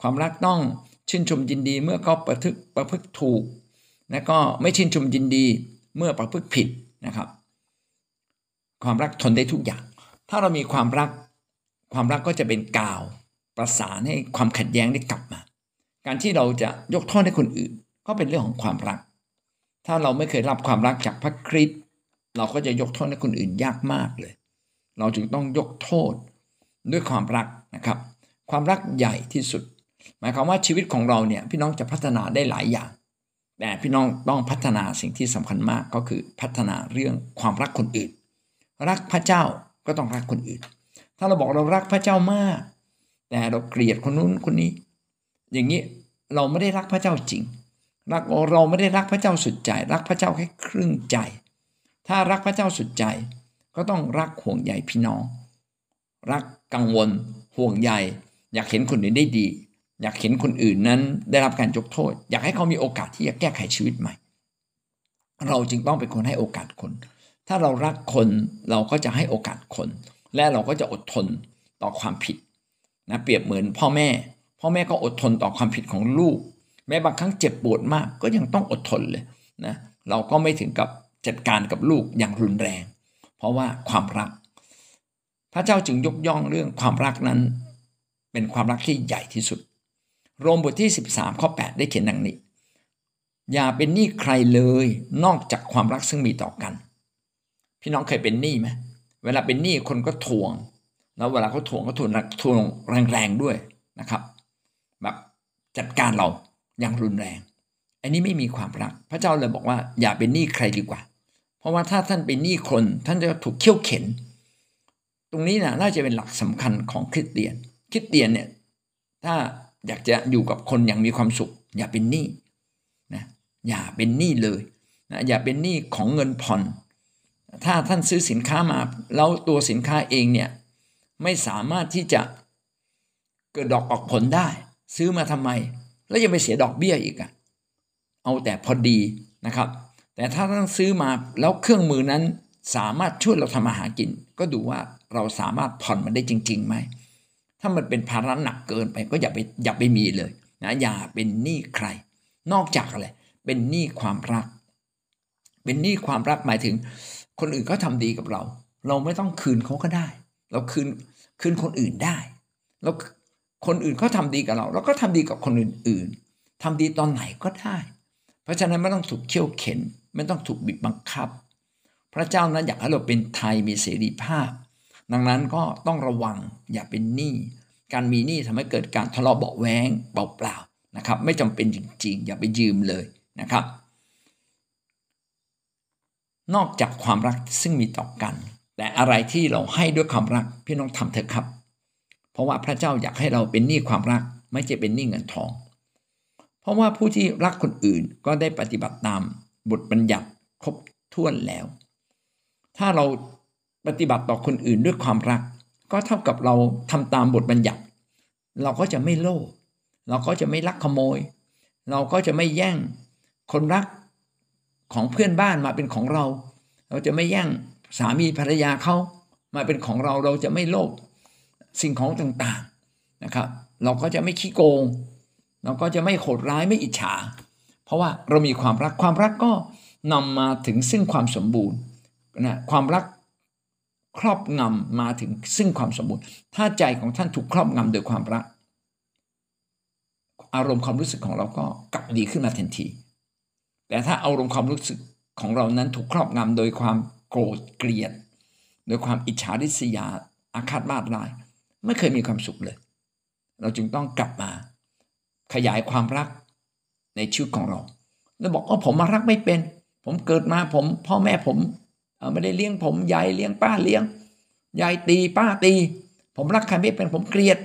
ความรักต้องชื่นชมยินดีเมื่อเขาประทึกประพฤติถูก และก็ไม่ชื่นชมยินดีเมื่อประพฤติผิดนะครับ ความรักทนได้ทุกอย่าง ถ้าเรามีความรัก ความรักก็จะเป็นกาวประสานให้ความขัดแย้งได้กลับมา การที่เราจะยกโทษให้คนอื่น ก็เป็นเรื่องของความรัก ถ้าเราไม่เคยรับความรักจากพระคริสต์เราก็จะยกโทษให้คนอื่นยากมากเลย เราจึงต้องยกโทษด้วยความรักนะครับ ความรักใหญ่ที่สุด หมายความว่าชีวิตของเราเนี่ยพี่น้องจะพัฒนาได้หลายอย่าง แต่พี่น้องต้องพัฒนาสิ่งที่สำคัญมากก็คือพัฒนาเรื่องความรักคนอื่น รักพระเจ้าก็ต้องรักคนอื่น ถ้าเราบอกเรารักพระเจ้ามาก แต่เราเกลียดคนนู้นคนนี้ อย่างนี้เราไม่ได้รักพระเจ้าจริง รักเราไม่ได้รักพระเจ้าสุดใจ รักพระเจ้าแค่ครึ่งใจ ถ้ารักพระเจ้าสุดใจ ก็ต้องรักห่วงใยพี่น้อง รักกังวลห่วงใย อยากเห็นคนอื่นได้ดี อยากเห็นคนอื่นนั้นได้รับการยกโทษ อยากให้เขามีโอกาสที่จะแก้ไขชีวิตใหม่ เราจึงต้องเป็นคนให้โอกาสคน ถ้าเรารักคนเราก็จะให้โอกาสคน และเราก็จะอดทนต่อความผิดนะเปรียบเหมือนพ่อแม่ พ่อแม่ก็อดทนต่อความผิดของลูก แม้บางครั้งเจ็บปวดมากก็ยังต้องอดทนเลยนะเราก็ไม่ถึงกับจัดการกับลูกอย่างรุนแรง เพราะว่าความรัก พระเจ้าจึงยกย่องเรื่องความรักนั้น เป็นความรักที่ใหญ่ที่สุด โรมบทที่ 13ข้อ8ได้เขียนดังนี้ อย่าเป็นหนี้ใครเลยนอกจากความรักซึ่งมีต่อกัน พี่น้องเคยเป็นหนี้ไหมเวลาเป็นหนี้คนก็ทวง แล้วเวลาเขาทวงเขาทวงทวงแรงๆด้วยนะครับ แบบจัดการเราอย่างรุนแรง อันนี้ไม่มีความรัก พระเจ้าเลยบอกว่าอย่าเป็นหนี้ใครดีกว่า เพราะว่าถ้าท่านเป็นหนี้คนท่านจะถูกเขี่ยวเข็น ตรงนี้นะน่าจะเป็นหลักสำคัญของคริสเตียน คริสเตียนเนี่ยถ้าอยากจะอยู่กับคนอย่างมีความสุข อย่าเป็นหนี้นะอย่าเป็นหนี้เลยนะอย่าเป็นหนี้ของเงินผ่อน ถ้าท่านซื้อสินค้ามาแล้วตัวสินค้าเองเนี่ยไม่สามารถที่จะเกิดดอกออกผลได้ ซื้อมาทำไม แล้วยังไปเสียดอกเบี้ยอีกอะเอาแต่พอดีนะครับ แต่ถ้าท่านซื้อมาแล้วเครื่องมือนั้นสามารถช่วยเราทำอาหารกิน ก็ดูว่าเราสามารถผ่อนมันได้จริงๆไหมถ้ามันเป็นภาระหนักเกินไปก็อย่าไปอย่าไปมีเลยนะอย่าเป็นหนี้ใคร นอกจากอะไรเป็นหนี้ความรัก เป็นหนี้ความรักหมายถึง คนอื่นเขาทาดีกับเรา เราไม่ต้องคืนเขาก็ได้ เราคืนคืนคนอื่นได้แล้ว คนอื่นเขาทาดีกับเราเราก็ทำดีกับคนอื่นๆทำดีตอนไหนก็ได้ เพราะฉะนั้นไม่ต้องถูกเขี่ยวเข็น ไม่ต้องถูกบีบบังคับ พระเจ้านั้นอยากให้เราเป็นไทยมีเสรีภาพ ดังนั้นก็ต้องระวังอย่าเป็นหนี้การมีหนี้ทำให้เกิดการทะเลาะเบาแวงเปล่าๆนะครับ ไม่จำเป็นจริงๆ อย่าไปยืมเลยนะครับ นอกจากความรักซึ่งมีต่อกัน แต่อะไรที่เราให้ด้วยความรักพี่น้องทำเถอะครับ เพราะว่าพระเจ้าอยากให้เราเป็นหนี้ความรัก ไม่ใช่เป็นหนี้เงินทอง เพราะว่าผู้ที่รักคนอื่นก็ได้ปฏิบัติตามบทบัญญัติครบถ้วนแล้ว ถ้าเราปฏิบัติต่อคนอื่นด้วยความรัก ก็เท่ากับเราทำตามบทบัญญัติ เราก็จะไม่โลภเราก็จะไม่ลักขโมย เราก็จะไม่แย่งคนรักของเพื่อนบ้านมาเป็นของเรา เราจะไม่แย่งสามีภรรยาเขามาเป็นของเราเราจะไม่โลภ สิ่งของต่างๆนะครับ เราก็จะไม่ขี้โกง เราก็จะไม่โหดร้ายไม่อิจฉา เพราะว่าเรามีความรักความรักก็นำมาถึงซึ่งความสมบูรณ์นะความรักครอบงำมาถึงซึ่งความสมบูรณ์ ถ้าใจของท่านถูกครอบงำโดยความรัก อารมณ์ความรู้สึกของเราก็กลับดีขึ้นมาทันที แต่ถ้าอารมณ์ความรู้สึกของเรานั้นถูกครอบงำโดยความโกรธเกลียด โดยความอิจฉาริษยาอาฆาตมาดร้าย ไม่เคยมีความสุขเลย เราจึงต้องกลับมาขยายความรักในชีวิตของเรา แล้วบอกว่าผมมารักไม่เป็น ผมเกิดมาผมพ่อแม่ผมไม่ได้เลี้ยงผมยายเลี้ยงป้าเลี้ยงยายตีป้าตี ผมรักใครไม่เป็นผมเกลียด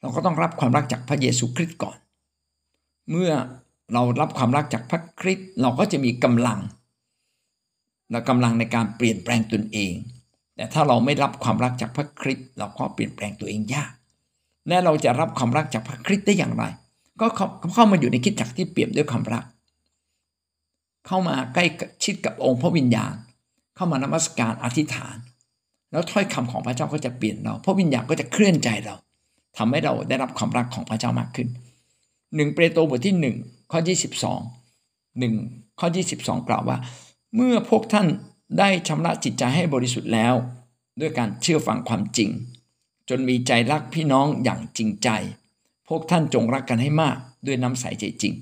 เราก็ต้องรับความรักจากพระเยซูคริสต์ก่อน เมื่อเรารับความรักจากพระคริสต์เราก็จะมีกำลัง และกำลังในการเปลี่ยนแปลงตนเอง แต่ถ้าเราไม่รับความรักจากพระคริสต์เราก็เปลี่ยนแปลงตัวเองยากและเราจะรับความรักจากพระคริสต์ได้อย่างไร ก็เข้ามาอยู่ในคิดจักที่เปี่ยมด้วยความรัก เข้ามาใกล้ชิดกับองค์พระวิญญาณ เข้ามานมัสการอธิษฐาน แล้วถ้อยคำของพระเจ้าก็จะเปลี่ยนเรา พระวิญญาณก็จะเคลื่อนใจเราทำให้เราได้รับความรักของพระเจ้ามากขึ้นหนึ่งเปโตรบทที่หนึ่งข้อ22 1ข้อ22กล่าวว่า เมื่อพวกท่าน ได้ชำระจิตใจให้บริสุทธิ์แล้ว ด้วยการเชื่อฟังความจริง จนมีใจรักพี่น้องอย่างจริงใจ พวกท่านจงรักกันให้มากด้วยน้ำใสใจจริง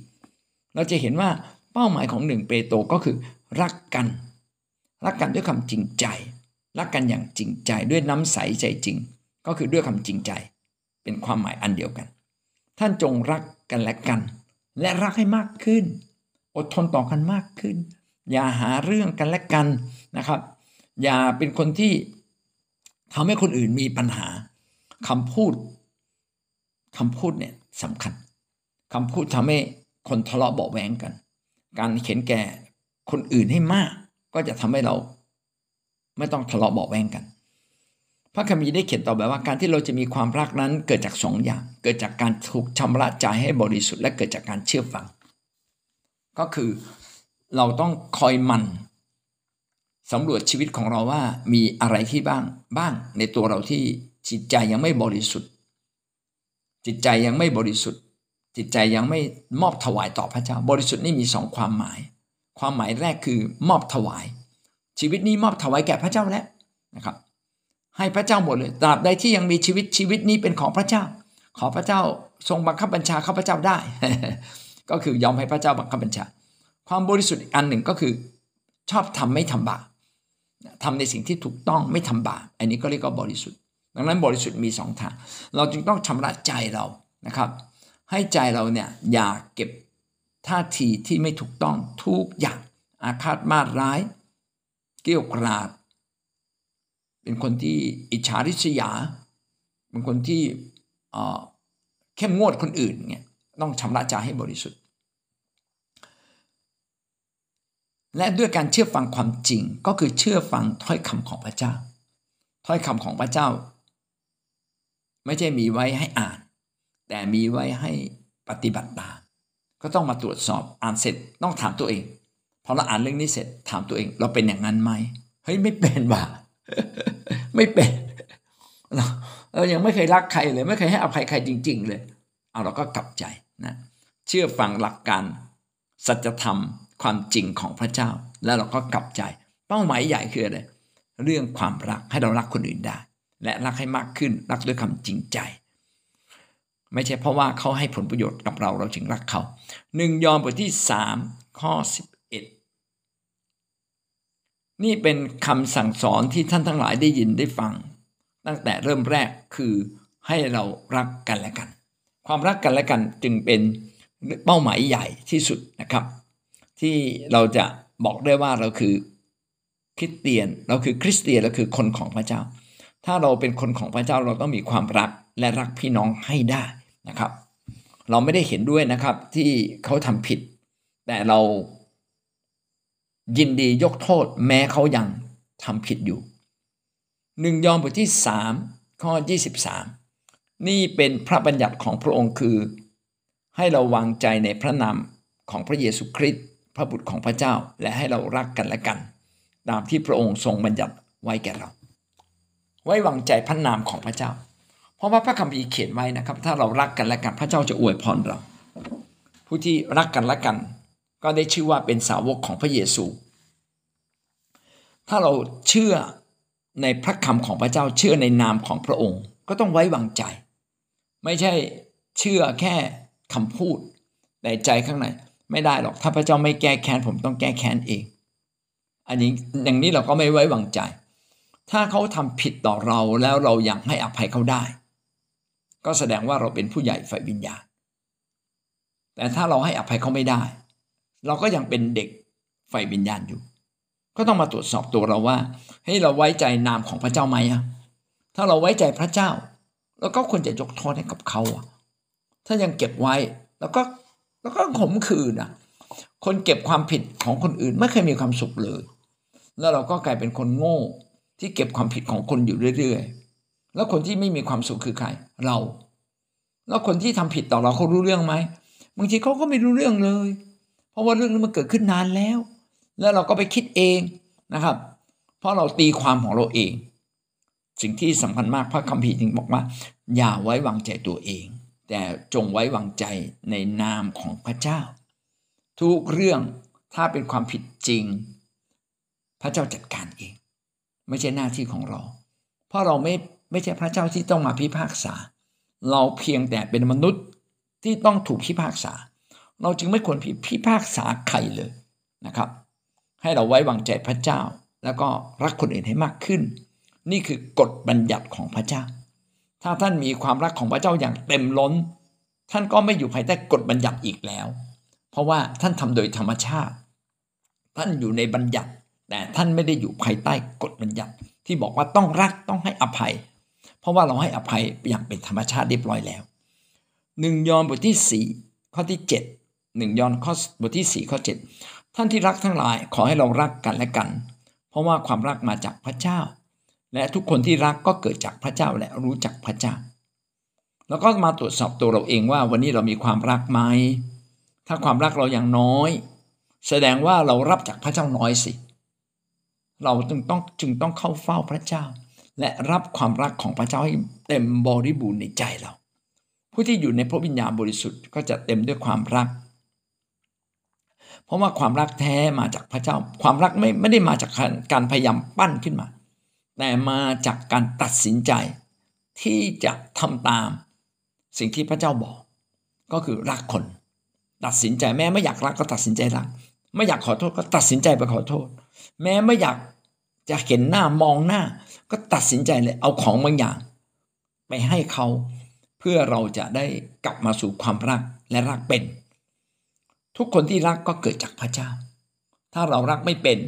เราจะเห็นว่าเป้าหมายของหนึ่งเปโตรก็คือ รักกัน รักกันด้วยความจริงใจ รักกันอย่างจริงใจด้วยน้ำใสใจจริง ก็คือด้วยความจริงใจ เป็นความหมายอันเดียวกัน ท่านจงรักกันและกัน และรักให้มากขึ้น อดทนต่อกันมากขึ้น อย่าหาเรื่องกันและกัน นะครับ อย่าเป็นคนที่ทำให้คนอื่นมีปัญหาคำพูดคำพูดเนี่ยสำคัญคำพูดทำให้คนทะเลาะเบาแวงกัน การเข็นแก่คนอื่นให้มาก ก็จะทำให้เรา ไม่ต้องทะเลาะเบาแวงกัน พระคัมภีร์ได้เขียนต่อไปว่าการที่เราจะมีความรักนั้นเกิดจากสองอย่าง เกิดจากการถูกชำระใจให้บริสุทธิ์และเกิดจากการเชื่อฟัง ก็คือเราต้องคอยมัน สำรวจชีวิตของเราว่ามีอะไรที่บ้างบ้างในตัวเราที่จิตใจยังไม่บริสุทธิ์ จิตใจยังไม่บริสุทธิ์ จิตใจยังไม่มอบถวายต่อพระเจ้า บริสุทธิ์นี่มีสองความหมาย ความหมายแรกคือมอบถวาย ชีวิตนี้มอบถวายแก่พระเจ้าแล้วนะครับ ให้พระเจ้าหมดเลยตราบใดที่ยังมีชีวิตชีวิตนี้เป็นของพระเจ้า ขอพระเจ้าทรงบังคับบัญชาข้าพระเจ้าได้ ก็คือยอมให้พระเจ้าบังคับบัญชา ความบริสุทธิ์อีกอันหนึ่งก็คือ ชอบทำไม่ทำบาป ทำในสิ่งที่ถูกต้องไม่ทำบาปอันนี้ก็เรียกว่าบริสุทธิ์ ดังนั้นบริสุทธิ์มีสองทาง เราจึงต้องชำระใจเรานะครับ ให้ใจเราเนี่ยอย่าเก็บท่าทีที่ไม่ถูกต้องทุกอย่างอาฆาตมาร้าย เกี่ยวกราด เป็นคนที่อิจฉาริษยา เป็นคนที่เข้มงวดคนอื่นเนี่ยต้องชำระใจให้บริสุทธิ์ และด้วยการเชื่อฟังความจริงก็คือเชื่อฟังถ้อยคำของพระเจ้า ถ้อยคำของพระเจ้า ไม่ใช่มีไว้ให้อ่าน แต่มีไว้ให้ปฏิบัติตามก็ต้องมาตรวจสอบอ่านเสร็จต้องถามตัวเองพอเราอ่านเรื่องนี้เสร็จถามตัวเอง เราเป็นอย่างนั้นไหมเฮ้ยไม่เป็นว่ะไม่เป็นเรายังไม่เคยรักใครเลย ไม่เคยให้อภัยใครจริง ๆ เลย เอาเราก็กลับใจนะ เชื่อฟังหลักการสัจธรรม ความจริงของพระเจ้า แล้วเราก็กลับใจ เป้าหมายใหญ่คืออะไรเรื่องความรักให้เรารักคนอื่นได้ และรักให้มากขึ้นรักด้วยคำจริงใจ ไม่ใช่เพราะว่าเขาให้ผลประโยชน์กับเราเราจึงรักเขาหนึ่งยอห์นบทที่สามข้อสิบเอ็ดนี่เป็นคำสั่งสอนที่ท่านทั้งหลายได้ยินได้ฟัง ตั้งแต่เริ่มแรกคือให้เรารักกันและกัน ความรักกันและกันจึงเป็นเป้าหมายใหญ่ที่สุดนะครับ ที่เราจะบอกได้ว่าเราคือคริสเตียน เราคือคริสเตียนเราคือคนของพระเจ้า ถ้าเราเป็นคนของพระเจ้าเราต้องมีความรักและรักพี่น้องให้ได้นะครับ เราไม่ได้เห็นด้วยนะครับที่เขาทำผิด แต่เรายินดียกโทษแม้เขายังทำผิดอยู่หนึ่งยอห์นบทที่สามข้อ 23 นี่เป็นพระบัญญัติของพระองค์คือ ให้เราวางใจในพระนามของพระเยซูคริสต์ พระบุตรของพระเจ้าและให้เรารักกันและกัน ตามที่พระองค์ทรงบัญญัติไว้แก่เรา ไว้วางใจพระนามของพระเจ้า เพราะว่าพระคัมภีร์เขียนไว้นะครับ ถ้าเรารักกันและกันพระเจ้าจะอวยพรเรา ผู้ที่รักกันและกัน ก็ได้ชื่อว่าเป็นสาวกของพระเยซู ถ้าเราเชื่อในพระคำของพระเจ้าเชื่อในนามของพระองค์ ก็ต้องไว้วางใจ ไม่ใช่เชื่อแค่คำพูดแต่ใจข้างใน ไม่ได้หรอกถ้าพระเจ้าไม่แก้แค้นผมต้องแก้แค้นเอง อันนี้อย่างนี้เราก็ไม่ไว้วางใจ ถ้าเขาทำผิดต่อเราแล้วเรายังให้อภัยเขาได้ ก็แสดงว่าเราเป็นผู้ใหญ่ฝ่ายวิญญาณ แต่ถ้าเราให้อภัยเขาไม่ได้ เราก็ยังเป็นเด็กฝ่ายวิญญาณอยู่ ก็ต้องมาตรวจสอบตัวเราว่าให้เราไว้ใจนามของพระเจ้าไหมอะถ้าเราไว้ใจพระเจ้าเราก็ควรจะยกโทษให้กับเขาอะถ้ายังเก็บไว้แล้วก็ แล้วก็ขมขื่นอะ คนเก็บความผิดของคนอื่นไม่เคยมีความสุขเลย แล้วเราก็กลายเป็นคนโง่ ที่เก็บความผิดของคนอยู่เรื่อยๆ แล้วคนที่ไม่มีความสุขคือใคร เรา แล้วคนที่ทำผิดต่อเราเขารู้เรื่องไหมบางทีเขาก็ไม่รู้เรื่องเลย เพราะว่าเรื่องนี้มันเกิดขึ้นนานแล้ว แล้วเราก็ไปคิดเองนะครับ เพราะเราตีความของเราเอง สิ่งที่สำคัญมากพระคัมภีร์จึงบอกว่า อย่าไว้วางใจตัวเอง แต่จงไว้วางใจในนามของพระเจ้า ทุกเรื่องถ้าเป็นความผิดจริง พระเจ้าจัดการเอง ไม่ใช่หน้าที่ของเรา เพราะเราไม่ไม่ใช่พระเจ้าที่ต้องมาพิพากษา เราเพียงแต่เป็นมนุษย์ที่ต้องถูกพิพากษา เราจึงไม่ควรพิพากษาใครเลยนะครับ ให้เราไว้วางใจพระเจ้า แล้วก็รักคนอื่นให้มากขึ้น นี่คือกฎบัญญัติของพระเจ้า ถ้าท่านมีความรักของพระเจ้าอย่างเต็มล้น ท่านก็ไม่อยู่ภายใต้กฎบัญญัติอีกแล้ว เพราะว่าท่านทำโดยธรรมชาติ ท่านอยู่ในบัญญัติ แต่ท่านไม่ได้อยู่ภายใต้กฎบัญญัติ ที่บอกว่าต้องรักต้องให้อภัย เพราะว่าเราให้อภัยอย่างเป็นธรรมชาติเรียบร้อยแล้วหนึ่งยอห์นบทที่สี่ข้อที่เจ็ดหนึ่งยอห์นข้อบทที่สี่ข้อเจ็ดท่านที่รักทั้งหลายขอให้เรารักกันและกัน เพราะว่าความรักมาจากพระเจ้า และทุกคนที่รักก็เกิดจากพระเจ้าและรู้จักพระเจ้า แล้วก็มาตรวจสอบตัวเราเองว่าวันนี้เรามีความรักไหม ถ้าความรักเรายังน้อย แสดงว่าเรารับจากพระเจ้าน้อยสิ เราจึงต้องจึงต้องเข้าเฝ้าพระเจ้า และรับความรักของพระเจ้าให้เต็มบริบูรณ์ในใจเรา ผู้ที่อยู่ในพระวิญญาณบริสุทธิ์ก็จะเต็มด้วยความรัก เพราะว่าความรักแท้มาจากพระเจ้า ความรักไม่ไม่ได้มาจากการพยายามปั้นขึ้นมา แต่มาจากการตัดสินใจที่จะทำตามสิ่งที่พระเจ้าบอก ก็คือรักคน ตัดสินใจแม้ไม่อยากรักก็ตัดสินใจรัก ไม่อยากขอโทษก็ตัดสินใจไปขอโทษ แม้ไม่อยากจะเห็นหน้ามองหน้า ก็ตัดสินใจเลยเอาของบางอย่าง ไปให้เขาเพื่อเราจะได้กลับมาสู่ความรักและรักเป็น ทุกคนที่รักก็เกิดจากพระเจ้า ถ้าเรารักไม่เป็น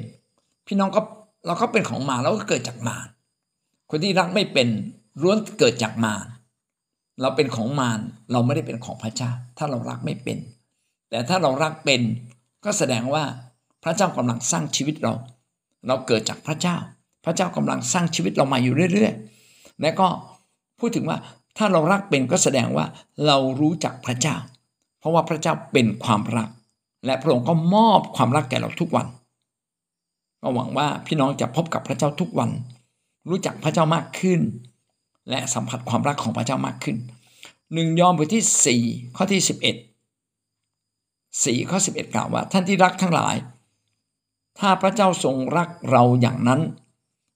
พี่น้องก็ เราก็เป็นของมาแล้วก็เกิดจากมารคนที่รักไม่เป็นล้วนเกิดจากมารเราเป็นของมารเราไม่ได้เป็นของพระเจ้า ถ้าเรารักไม่เป็น แต่ถ้าเรารักเป็นก็แสดงว่าพระเจ้ากำลังสร้างชีวิตเรา เราเกิดจากพระเจ้า พระเจ้ากำลังสร้างชีวิตเรามาอยู่เรื่อยๆ และก็พูดถึงว่าถ้าเรารักเป็นก็แสดงว่าเรารู้จักพระเจ้า เพราะว่าพระเจ้าเป็นความรัก และพระองค์ก็มอบความรักแก่เราทุกวัน ก็หวังว่าพี่น้องจะพบกับพระเจ้าทุกวัน รู้จักพระเจ้ามากขึ้น และสัมผัสความรักของพระเจ้ามากขึ้นหนึ่งยอห์นบทที่สี่ข้อที่สิบเอ็ดสี่ข้อสิบเอ็ดกล่าวว่า ท่านที่รักทั้งหลาย ถ้าพระเจ้าทรงรักเราอย่างนั้น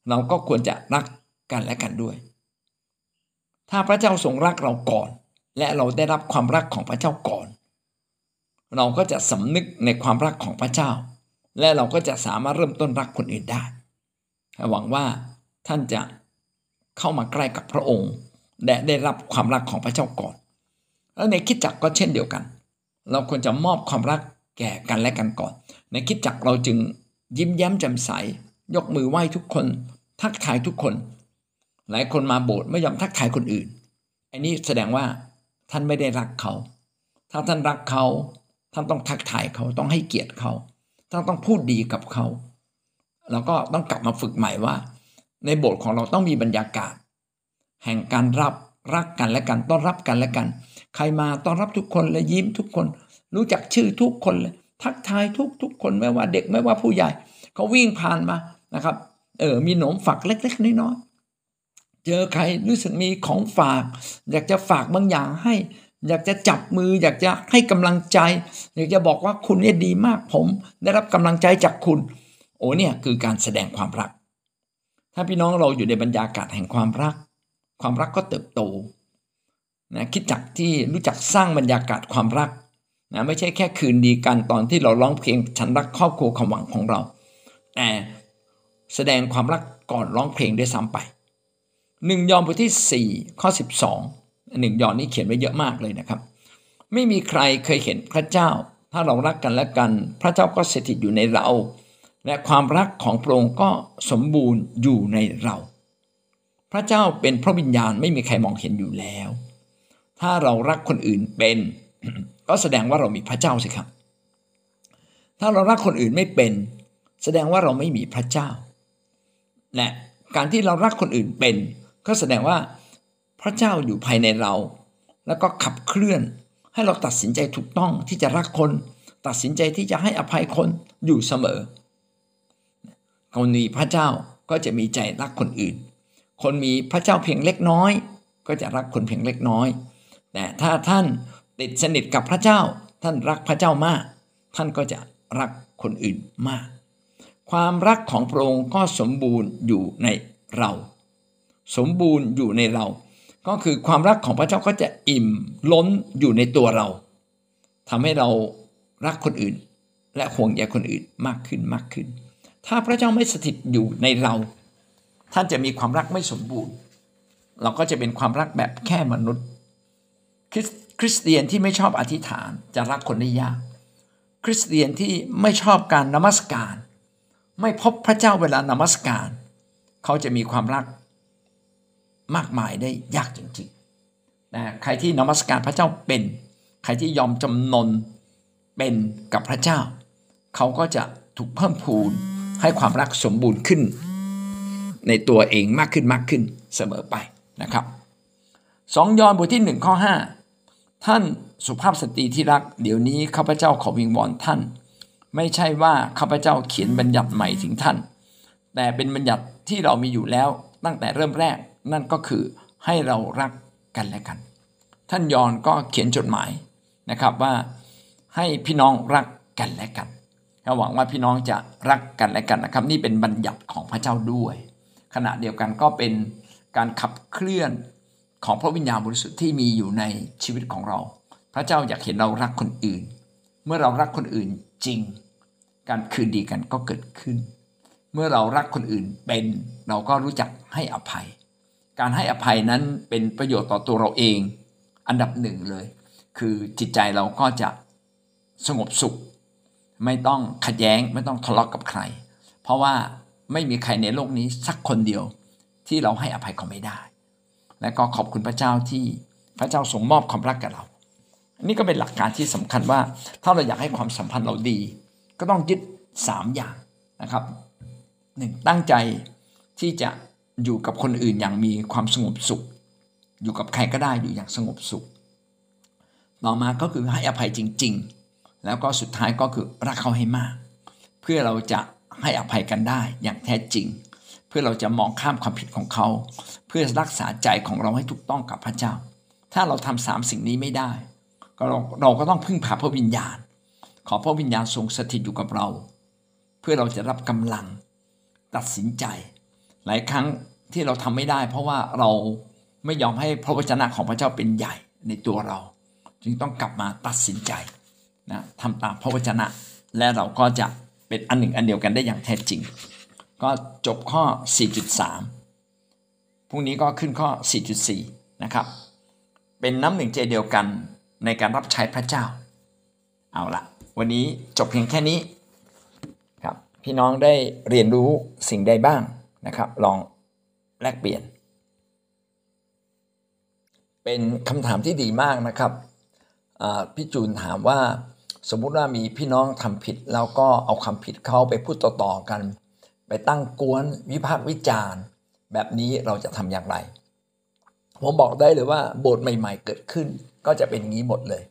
เราก็ควรจะรักกันและกันด้วย ถ้าพระเจ้าทรงรักเราก่อน และเราได้รับความรักของพระเจ้าก่อน เราก็จะสำนึกในความรักของพระเจ้า และเราก็จะสามารถเริ่มต้นรักคนอื่นได้ หวังว่าท่านจะเข้ามาใกล้กับพระองค์ และได้รับความรักของพระเจ้าก่อน แล้วในคิดจักก็เช่นเดียวกัน เราควรจะมอบความรักแก่กันและกันก่อน ในคิดจักเราจึงยิ้มแย้มแจ่มใส ยกมือไหว้ทุกคน ทักทายทุกคน หลายคนมาโบสถ์ไม่ยอมทักทายคนอื่น อันนี้แสดงว่าท่านไม่ได้รักเขา ถ้าท่านรักเขา ท่านต้องทักทายเขาต้องให้เกียรติเขา ท่านต้องพูดดีกับเขา แล้วก็ต้องกลับมาฝึกใหม่ว่า ในโบสถ์ของเราต้องมีบรรยากาศ แห่งการรับรักกันและกันต้อนรับกันและกัน ใครมาต้อนรับทุกคนและยิ้มทุกคน รู้จักชื่อทุกคนเลยทักทายทุกทุกคนไม่ว่าเด็กไม่ว่าผู้ใหญ่เขาวิ่งผ่านมานะครับเออมีหนมฝักเล็ก ๆน้อยๆเจอใครรู้สึกมีของฝาก อยากจะฝากบางอย่างให้ อยากจะจับมือ อยากจะให้กำลังใจ อยากจะบอกว่าคุณเนี่ยดีมากผม ได้รับกำลังใจจากคุณ โอ้เนี่ยคือการแสดงความรัก ถ้าพี่น้องเราอยู่ในบรรยากาศแห่งความรัก ความรักก็เติบโตนะคิดจักที่รู้จักสร้างบรรยากาศความรักนะไม่ใช่แค่คืนดีกันตอนที่เราร้องเพลงฉันรักครอบครัวความหวังของเรา แต่แสดงความรักก่อนร้องเพลงด้วยซ้ำไปหนึ่งยอห์นบทที่ 4 ข้อ 12 หนึ่งยอนนี่เขียนไว้เยอะมากเลยนะครับ ไม่มีใครเคยเห็นพระเจ้า ถ้าเรารักกันและกัน พระเจ้าก็สถิตอยู่ในเรา และความรักของพระองค์ก็สมบูรณ์อยู่ในเรา พระเจ้าเป็นพระวิญญาณไม่มีใครมองเห็นอยู่แล้ว ถ้าเรารักคนอื่นเป็น ก็แสดงว่าเรามีพระเจ้าสิครับ ถ้าเรารักคนอื่นไม่เป็น แสดงว่าเราไม่มีพระเจ้าและการที่เรารักคนอื่นเป็น ก็แสดงว่า พระเจ้าอยู่ภายในเรา แล้วก็ขับเคลื่อน ให้เราตัดสินใจถูกต้องที่จะรักคน ตัดสินใจที่จะให้อภัยคนอยู่เสมอคนมีพระเจ้าก็จะมีใจรักคนอื่น คนมีพระเจ้าเพียงเล็กน้อย ก็จะรักคนเพียงเล็กน้อย แต่ถ้าท่านติดสนิทกับพระเจ้า ท่านรักพระเจ้ามาก ท่านก็จะรักคนอื่นมาก ความรักของพระองค์ก็สมบูรณ์อยู่ในเรา สมบูรณ์อยู่ในเรา ก็คือความรักของพระเจ้าก็จะอิ่มล้นอยู่ในตัวเราทำให้เรารักคนอื่น และห่วงใยคนอื่นมากขึ้นมากขึ้น ถ้าพระเจ้าไม่สถิตอยู่ในเรา ท่านจะมีความรักไม่สมบูรณ์ เราก็จะเป็นความรักแบบแค่มนุษย์ คริสเตียนที่ไม่ชอบอธิษฐานจะรักคนได้ยาก คริสเตียนที่ไม่ชอบการนมัสการ ไม่พบพระเจ้าเวลานมัสการ เขาจะมีความรัก มากมายได้ยากจริงๆนะใครที่นมัสการพระเจ้าเป็น ใครที่ยอมจำนนเป็นกับพระเจ้า เขาก็จะถูกเพิ่มพูนให้ความรักสมบูรณ์ขึ้น ในตัวเองมากขึ้นมากขึ้นเสมอไปนะครับสองยอห์นบทที่หนึ่งข้อห้าท่านสุภาพสตรีที่รัก เดี๋ยวนี้ข้าพเจ้าขอวิงวอนท่าน ไม่ใช่ว่าข้าพเจ้าเขียนบัญญัติใหม่ถึงท่าน แต่เป็นบัญญัติที่เรามีอยู่แล้วตั้งแต่เริ่มแรก นั่นก็คือให้เรารักกันและกัน ท่านยอนก็เขียนจดหมายนะครับว่าให้พี่น้องรักกันและกันหวังว่าพี่น้องจะรักกันและกันนะครับ นี่เป็นบัญญัติของพระเจ้าด้วย ขณะเดียวกันก็เป็นการขับเคลื่อนของพระวิญญาณบริสุทธิ์ที่มีอยู่ในชีวิตของเรา พระเจ้าอยากเห็นเรารักคนอื่น เมื่อเรารักคนอื่นจริง การคืนดีกันก็เกิดขึ้น เมื่อเรารักคนอื่นเป็นเราก็รู้จักให้อภัย การให้อภัยนั้นเป็นประโยชน์ต่อตัวเราเอง อันดับหนึ่งเลย คือจิตใจเราก็จะสงบสุข ไม่ต้องขัดแย้งไม่ต้องทะเลาะกกับใคร เพราะว่าไม่มีใครในโลกนี้สักคนเดียวที่เราให้อภัยเขาไม่ได้ และก็ขอบคุณพระเจ้าที่พระเจ้าทรงมอบความรักกับเรา นี่ก็เป็นหลักการที่สำคัญว่า ถ้าเราอยากให้ความสัมพันธ์เราดี ก็ต้องยึด 3 อย่างนะครับหนึ่งตั้งใจที่จะ อยู่กับคนอื่นอย่างมีความสงบสุข อยู่กับใครก็ได้อยู่อย่างสงบสุข ต่อมาก็คือให้อภัยจริง ๆ แล้วก็สุดท้ายก็คือรักเขาให้มาก เพื่อเราจะให้อภัยกันได้อย่างแท้จริง เพื่อเราจะมองข้ามความผิดของเขา เพื่อรักษาใจของเราให้ถูกต้องกับพระเจ้า ถ้าเราทำสามสิ่งนี้ไม่ได้ก็เราเราก็ต้องพึ่งพาพระวิญญาณ ขอพระวิญญาณทรงสถิตอยู่กับเรา เพื่อเราจะรับกำลังตัดสินใจ หลายครั้งที่เราทำไม่ได้ เพราะว่าเราไม่ยอมให้พระวจนะของพระเจ้าเป็นใหญ่ในตัวเรา จึงต้องกลับมาตัดสินใจนะทำตามพระวจนะ และเราก็จะเป็นอันหนึ่งอันเดียวกันได้อย่างแท้จริง ก็จบข้อ 4.3 พรุ่งนี้ก็ขึ้นข้อ 4.4 นะครับ เป็นน้ำหนึ่งใจเดียวกันในการรับใช้พระเจ้า เอาละวันนี้จบเพียงแค่นี้ครับพี่น้องได้เรียนรู้สิ่งใดบ้าง นะครับ ลองแลกเปลี่ยน เป็นคำถามที่ดีมากนะครับพี่จูนถามว่าสมมุติว่ามีพี่น้องทำผิด แล้วก็เอาคำผิดเขาไปพูดต่อๆกัน ไปตั้งกวนวิพากษ์วิจารณ์ แบบนี้เราจะทำอย่างไร ผมบอกได้เลยว่าโบสถ์ใหม่ ๆ เกิดขึ้นก็จะเป็นอย่างนี้หมดเลย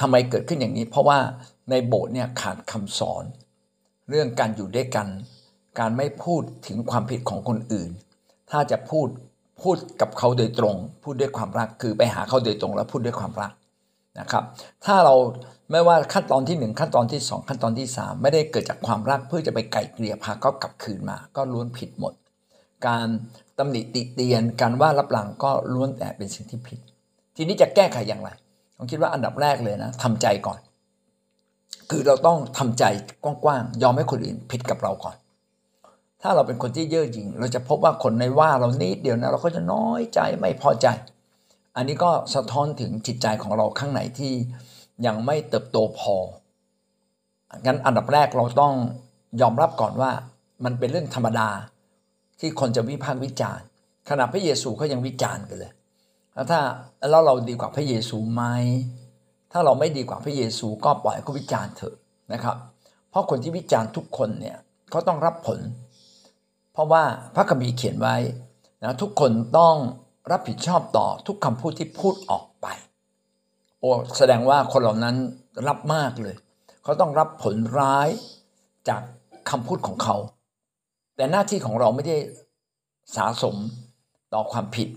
ทำไมเกิดขึ้นอย่างนี้ เพราะว่าในโบสถ์เนี่ยขาดคำสอน เรื่องการอยู่ด้วยกัน การไม่พูดถึงความผิดของคนอื่น ถ้าจะพูดพูดกับเขาโดยตรง พูดด้วยความรักคือไปหาเขาโดยตรงแล้วพูดด้วยความรักนะครับ ถ้าเราไม่ว่าขั้นตอนที่ 1 ขั้นตอนที่ 2 ขั้นตอนที่ 3 ไม่ได้เกิดจากความรักเพื่อจะไปไก่เกลี่ยพาเขากลับคืนมา ก็ล้วนผิดหมด การตำหนิติเตียน การว่ารับหลังก็ล้วนแต่เป็นสิ่งที่ผิด ทีนี้จะแก้ไขอย่างไรผมคิดว่าอันดับแรกเลยนะทำใจก่อน คือเราต้องทำใจกว้างๆยอมให้คนอื่นผิดกับเราก่อน ถ้าเราเป็นคนที่เย่อหยิ่ง เราจะพบว่าคนในว่าเรานิดเดียวนะเราก็จะน้อยใจไม่พอใจ อันนี้ก็สะท้อนถึงจิตใจของเราข้างในที่ยังไม่เติบโตพองั้นอันดับแรกเราต้องยอมรับก่อนว่ามันเป็นเรื่องธรรมดาที่คนจะวิพากษ์วิจารณ์ขณะพระเยซูเขายังวิจารณ์กันเลยแล้วถ้าแล้วเราดีกว่าพระเยซูไหมถ้าเราไม่ดีกว่าพระเยซูก็ปล่อยเขาวิจารณ์เถอะนะครับ เพราะคนที่วิจารณ์ทุกคนเนี่ยเขาต้องรับผล เพราะว่าพระคัมภีร์เขียนไว้นะทุกคนต้องรับผิดชอบต่อทุกคำพูดที่พูดออกไป โอ้แสดงว่าคนเหล่านั้นรับมากเลย เขาต้องรับผลร้ายจากคำพูดของเขา แต่หน้าที่ของเราไม่ได้สะสมต่อความผิด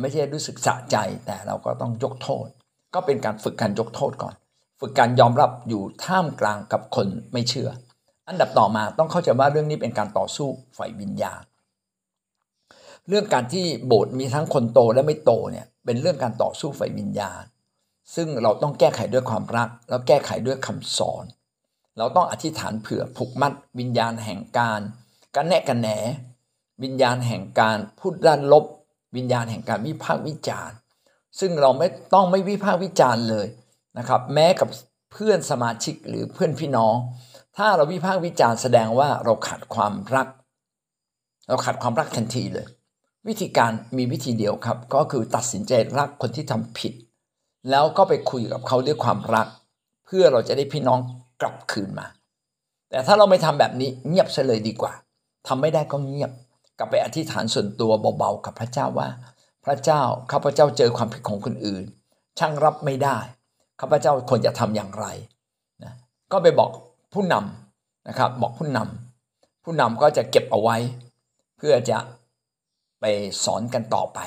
ไม่ใช่รู้สึกสะใจแต่เราก็ต้องยกโทษ ก็เป็นการฝึกการยกโทษก่อน ฝึกการยอมรับอยู่ท่ามกลางกับคนไม่เชื่อ อันดับต่อมาต้องเข้าใจว่าเรื่องนี้เป็นการต่อสู้ฝ่ายวิญญาณเรื่องการที่โบสถ์มีทั้งคนโตและไม่โตเนี่ยเป็นเรื่องการต่อสู้ฝ่ายวิญญาณ ซึ่งเราต้องแก้ไขด้วยความรัก แล้วแก้ไขด้วยคำสอน เราต้องอธิษฐานเผื่อผูกมัดวิญญาณแห่งการกันแนะกันแหน วิญญาณแห่งการพูดด้านลบ วิญญาณแห่งการวิพากษ์วิจารณ์ ซึ่งเราไม่ต้องไม่วิพากษ์วิจารณ์เลยนะครับ แม้กับเพื่อนสมาชิกหรือเพื่อนพี่น้อง ถ้าเราวิพากษ์วิจารณ์แสดงว่าเราขาดความรัก เราขาดความรักทันทีเลย วิธีการมีวิธีเดียวครับ ก็คือตัดสินใจรักคนที่ทำผิด แล้วก็ไปคุยกับเขาด้วยความรัก เพื่อเราจะได้พี่น้องกลับคืนมา แต่ถ้าเราไม่ทำแบบนี้เงียบเฉลยดีกว่าทำไม่ได้ก็เงียบ กลับไปอธิษฐานส่วนตัวเบาๆกับพระเจ้าว่า พระเจ้าข้าพเจ้าเจอความผิดของคนอื่น ช่างรับไม่ได้ข้าพเจ้าควรจะทำอย่างไรนะก็ไปบอก ผู้นำนะครับบอกผู้นำผู้นำก็จะเก็บเอาไว้ เพื่อจะไปสอนกันต่อไป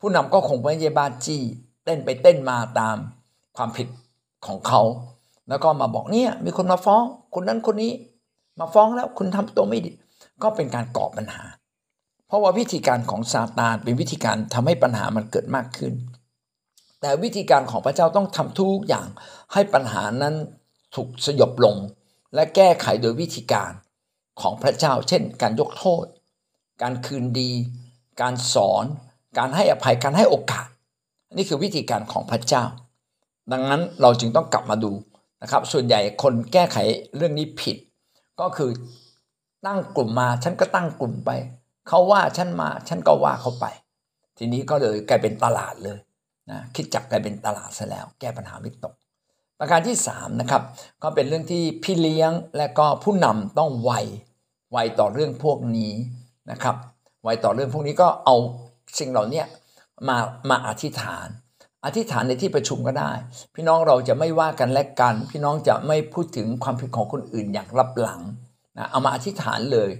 ผู้นำก็คงไม่ใช่บ้าจี้ เต้นไปเต้นมาตามความผิดของเขา แล้วก็มาบอกเนี่ยมีคนมาฟ้องคนนั้นคนนี้ มาฟ้องแล้วคุณทำตัวไม่ดี ก็เป็นการก่อปัญหา เพราะว่าวิธีการของซาตานเป็นวิธีการทำให้ปัญหามันเกิดมากขึ้น แต่วิธีการของพระเจ้าต้องทำทุกอย่างให้ปัญหานั้นถูกสยบลง และแก้ไขโดยวิธีการของพระเจ้า เช่น การยกโทษ การคืนดี การสอน การให้อภัย การให้โอกาส นี่คือวิธีการของพระเจ้า ดังนั้นเราจึงต้องกลับมาดูนะครับ ส่วนใหญ่คนแก้ไขเรื่องนี้ผิด ก็คือตั้งกลุ่มมา ฉันก็ตั้งกลุ่มไป เขาว่าฉันมา ฉันก็ว่าเขาไป ทีนี้ก็เลยกลายเป็นตลาดเลยนะคิดจักกลายเป็นตลาดซะแล้ว แก้ปัญหาไม่ตก ประการที่3นะครับก็เป็นเรื่องที่พี่เลี้ยงและก็ผู้นำต้องไวไวต่อเรื่องพวกนี้นะครับไวต่อเรื่องพวกนี้ก็เอาสิ่งเหล่านี้มามาอธิษฐาน อธิษฐานในที่ประชุมก็ได้ พี่น้องเราจะไม่ว่ากันและกัน พี่น้องจะไม่พูดถึงความผิดของคนอื่นอย่างลับหลังนะเอามาอธิษฐานเลย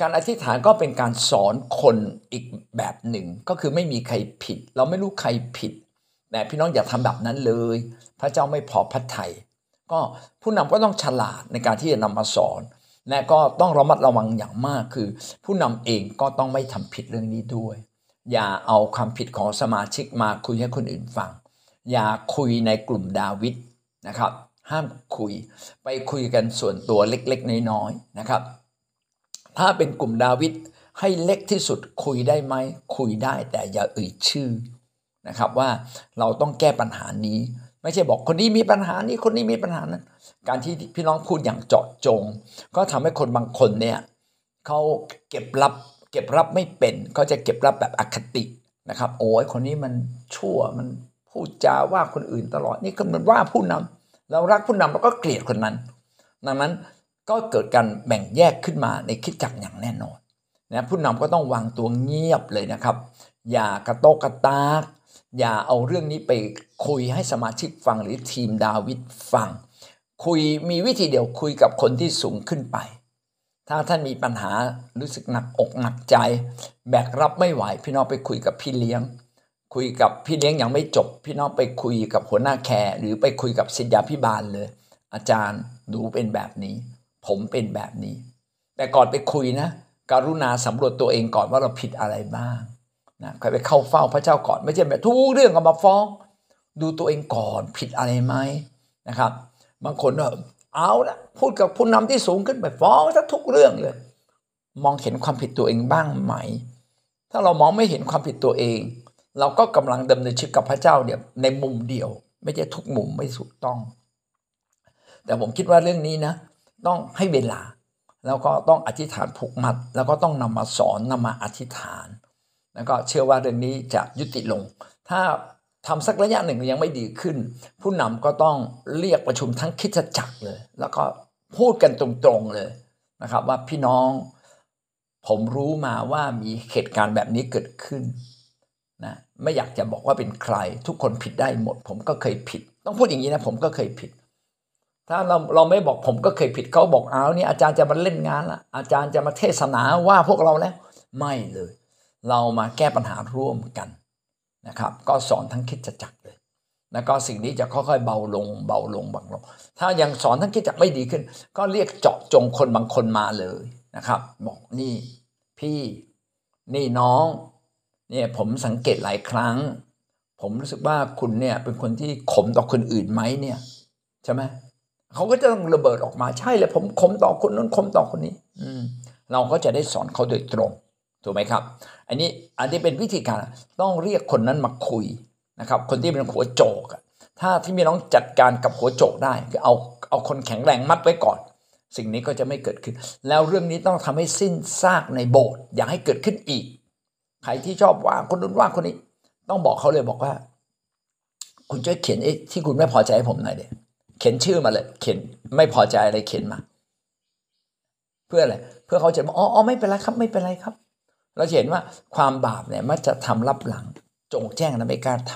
การอธิษฐานก็เป็นการสอนคนอีกแบบหนึ่ง ก็คือไม่มีใครผิด เราไม่รู้ใครผิด แต่พี่น้องอย่าทำแบบนั้นเลย พระเจ้าไม่พอพระทัยก็ผู้นำก็ต้องฉลาดในการที่จะนำมาสอนและก็ต้องระมัดระวังอย่างมากคือ ผู้นำเองก็ต้องไม่ทำผิดเรื่องนี้ด้วย อย่าเอาความผิดของสมาชิกมาคุยให้คนอื่นฟัง อย่าคุยในกลุ่มดาวิดนะครับ ห้ามคุยไปคุยกันส่วนตัวเล็กๆ น้อยๆนะครับ ถ้าเป็นกลุ่มดาวิดให้เล็กที่สุดคุยได้ไหมคุยได้แต่อย่าเอ่ยชื่อ นะครับว่าเราต้องแก้ปัญหานี้ ไม่ใช่บอกคนนี้มีปัญหานี้คนนี้มีปัญหานั้นการที่พี่น้องพูดอย่างเจาะจง ก็ทำให้คนบางคนเนี่ยเขาเก็บรับเก็บรับไม่เป็นก็จะเก็บรับแบบอคตินะครับ โอ้ยคนนี้มันชั่วมันพูดจาว่าคนอื่นตลอดนี่ก็เหมือนว่าผู้นำเรารักผู้นำเราก็เกลียดคนนั้น ดังนั้นก็เกิดการแบ่งแยกขึ้นมาในคิดจักอย่างแน่นอนนะผู้นำก็ต้องวางตัวเงียบเลยนะครับ อย่ากระโตกกระตาก อย่าเอาเรื่องนี้ไปคุยให้สมาชิกฟังหรือทีมดาวิดฟัง คุยมีวิธีเดียวคุยกับคนที่สูงขึ้นไป ถ้าท่านมีปัญหารู้สึกหนักอกหนักใจ แบกรับไม่ไหว พี่น้องไปคุยกับพี่เลี้ยง คุยกับพี่เลี้ยงยังไม่จบ พี่น้องไปคุยกับหัวหน้าแคร์หรือไปคุยกับศิษยาพิบาลเลย อาจารย์หนูเป็นแบบนี้ ผมเป็นแบบนี้ แต่ก่อนไปคุยนะการุณาสำรวจตัวเองก่อนว่าเราผิดอะไรบ้าง นะใครไปเข้าเฝ้าพระเจ้าก่อน ไม่ใช่แบบทุกเรื่องก็มาฟ้อง ดูตัวเองก่อนผิดอะไรไหมนะครับ บางคนเอาละพูดกับผู้นำที่สูงขึ้นไปฟ้องทุกเรื่องเลย มองเห็นความผิดตัวเองบ้างไหม ถ้าเรามองไม่เห็นความผิดตัวเอง เราก็กำลังดำเนินชีวิตกับพระเจ้าเนี่ยในมุมเดียว ไม่ใช่ทุกมุมไม่ถูกต้อง แต่ผมคิดว่าเรื่องนี้นะ ต้องให้เวลา แล้วก็ต้องอธิษฐานผูกมัด แล้วก็ต้องนำมาสอนนำมาอธิษฐาน แล้วก็เชื่อว่าเรื่องนี้จะยุติลง ถ้าทำสักระยะหนึ่งยังไม่ดีขึ้น ผู้นำก็ต้องเรียกประชุมทั้งคิดจักรเลย แล้วก็พูดกันตรงๆเลยนะครับว่าพี่น้องผมรู้มาว่ามีเหตุการณ์แบบนี้เกิดขึ้นนะไม่อยากจะบอกว่าเป็นใคร ทุกคนผิดได้หมด ผมก็เคยผิด ต้องพูดอย่างนี้นะผมก็เคยผิด ถ้าเราเราไม่บอกผมก็เคยผิดเขาบอกเอานี่อาจารย์จะมาเล่นงานละอาจารย์จะมาเทศนาว่าพวกเราแล้ว ไม่เลย เรามาแก้ปัญหาร่วมกันนะครับ ก็สอนทั้งคิดจักรเลยแล้วก็สิ่งนี้จะค่อยๆเบาลง เบาลงบางลง ถ้ายังสอนทั้งคิดจักไม่ดีขึ้น ก็เรียกเจาะจงคนบางคนมาเลยนะครับ บอกนี่พี่นี่น้องเนี่ยผมสังเกตหลายครั้ง ผมรู้สึกว่าคุณเนี่ยเป็นคนที่ขมต่อคนอื่นไหมเนี่ยใช่ไหมเขาก็จะต้องระเบิดออกมาใช่เลยผมขมต่อคนนั้นขมต่อคนนี้ อืมเราก็จะได้สอนเขาโดยตรง ถูกไหมครับ อันนี้อันนี้เป็นวิธีการต้องเรียกคนนั้นมาคุยนะครับคนที่เป็นหัวโจก ถ้าที่มีน้องจัดการกับหัวโจกได้คือเอาเอาคนแข็งแรงมัดไว้ก่อน สิ่งนี้ก็จะไม่เกิดขึ้น แล้วเรื่องนี้ต้องทำให้สิ้นซากในโบสถ์อย่าให้เกิดขึ้นอีก ใครที่ชอบว่าคนนู้นว่าคนนี้ ต้องบอกเขาเลยบอกว่า คุณช่วยเขียนไอ้ที่คุณไม่พอใจให้ผมหน่อยเดียเขียนชื่อมาเลย เขียนไม่พอใจอะไรเขียนมา เพื่ออะไรเพื่อเขาจะบอกอ๋อไม่เป็นไรครับ ไม่เป็นไรครับ เราเห็นว่าความบาปเนี่ยมันจะทำลับหลัง จงแจ้งและไม่กล้าท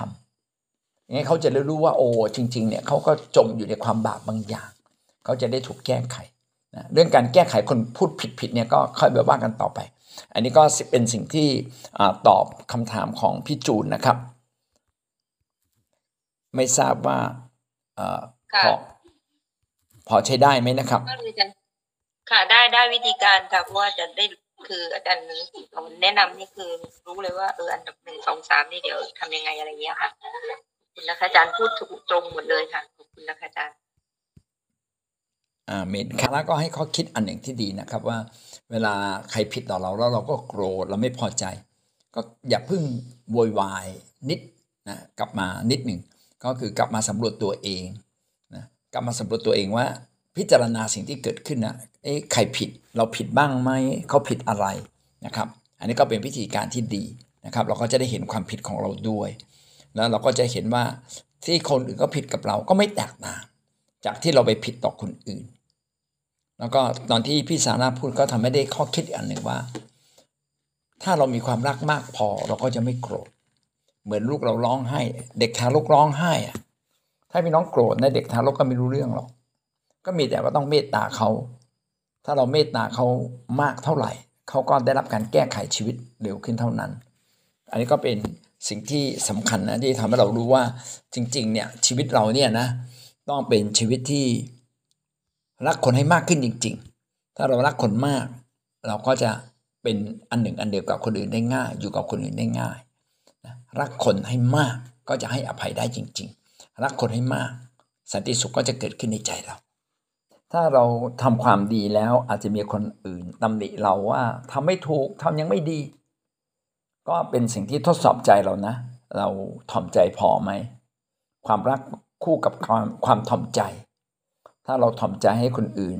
ำอย่างนี้เขาจะได้รู้ว่าโอ้จริง ๆ เนี่ยเขาก็จมอยู่ในความบาปบางอย่าง เขาจะได้ถูกแก้ไขนะเรื่องการแก้ไขคนพูดผิดๆเนี่ยก็ค่อยไปว่ากันต่อไป อันนี้ก็เป็นสิ่งที่ตอบคำถามของพี่จูนนะครับ ไม่ทราบว่าพอพอใช้ได้ไหมนะครับ ค่ะได้ได้วิธีการค่ะเพราะว่าจะได้ คืออาจารย์แนะนำนี่คือรู้เลยว่าเอออันดับหนึ่งสองสามนี่เดี๋ยวทำยังไงอะไรเงี้ยค่ะคุณนะคะอาจารย์พูดถูกตรงหมดเลยค่ะขอบคุณนะคะอาจารย์อ่าเมนคาร่าก็ให้เขาคิดอันหนึ่งที่ดีนะครับ ว่า เวลาใครผิดต่อเราแล้วเราก็โกรธเราไม่พอใจ ก็อย่าพึ่งโวยวายนิดนะกลับมานิดหนึ่งก็คือกลับมาสำรวจตัวเองนะกลับมาสำรวจตัวเองว่า พิจารณาสิ่งที่เกิดขึ้นนะเอ๊ะใครผิดเราผิดบ้างไหมเขาผิดอะไรนะครับอันนี้ก็เป็นพิธีการที่ดีนะครับเราก็จะได้เห็นความผิดของเราด้วย แล้วเราก็จะเห็นว่าที่คนอื่นก็ผิดกับเราก็ไม่แตกต่างจากที่เราไปผิดต่อคนอื่น แล้วก็ตอนที่พี่สาราพูดก็ทำให้ได้ข้อคิดอันหนึ่งว่า ถ้าเรามีความรักมากพอเราก็จะไม่โกรธเหมือนลูกเราร้องไห้ เด็กทารกร้องไห้อะถ้าพี่น้องโกรธนะเด็กทารกก็ไม่รู้เรื่องหรอก ก็มีแต่ว่าต้องเมตตาเขา ถ้าเราเมตตาเขามากเท่าไหร่ เขาก็ได้รับการแก้ไขชีวิตเร็วขึ้นเท่านั้น อันนี้ก็เป็นสิ่งที่สำคัญนะที่ทำให้เรารู้ว่าจริง ๆ เนี่ยชีวิตเราเนี่ยนะต้องเป็นชีวิตที่รักคนให้มากขึ้นจริง ๆ ถ้าเรารักคนมาก เราก็จะเป็นอันหนึ่งอันเดียวกับคนอื่นได้ง่าย อยู่กับคนอื่นได้ง่ายรักคนให้มากก็จะให้อภัยได้จริง ๆ รักคนให้มาก สันติสุขก็จะเกิดขึ้นในใจเรา ถ้าเราทำความดีแล้วอาจจะมีคนอื่นตำหนิเราว่าทำไม่ถูกทำยังไม่ดี ก็เป็นสิ่งที่ทดสอบใจเรานะ เราถ่อมใจพอไหม ความรักคู่กับความความถ่อมใจ ถ้าเราถ่อมใจให้คนอื่น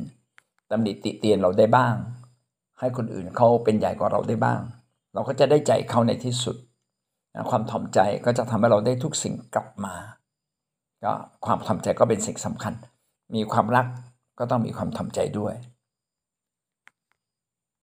ตำหนิติเตียนเราได้บ้าง ให้คนอื่นเขาเป็นใหญ่กว่าเราได้บ้าง เราก็จะได้ใจเขาในที่สุด ความถ่อมใจก็จะทำให้เราได้ทุกสิ่งกลับมา ก็ความถ่อมใจก็เป็นสิ่งสำคัญ มีความรัก ก็ต้องมีความทำใจด้วย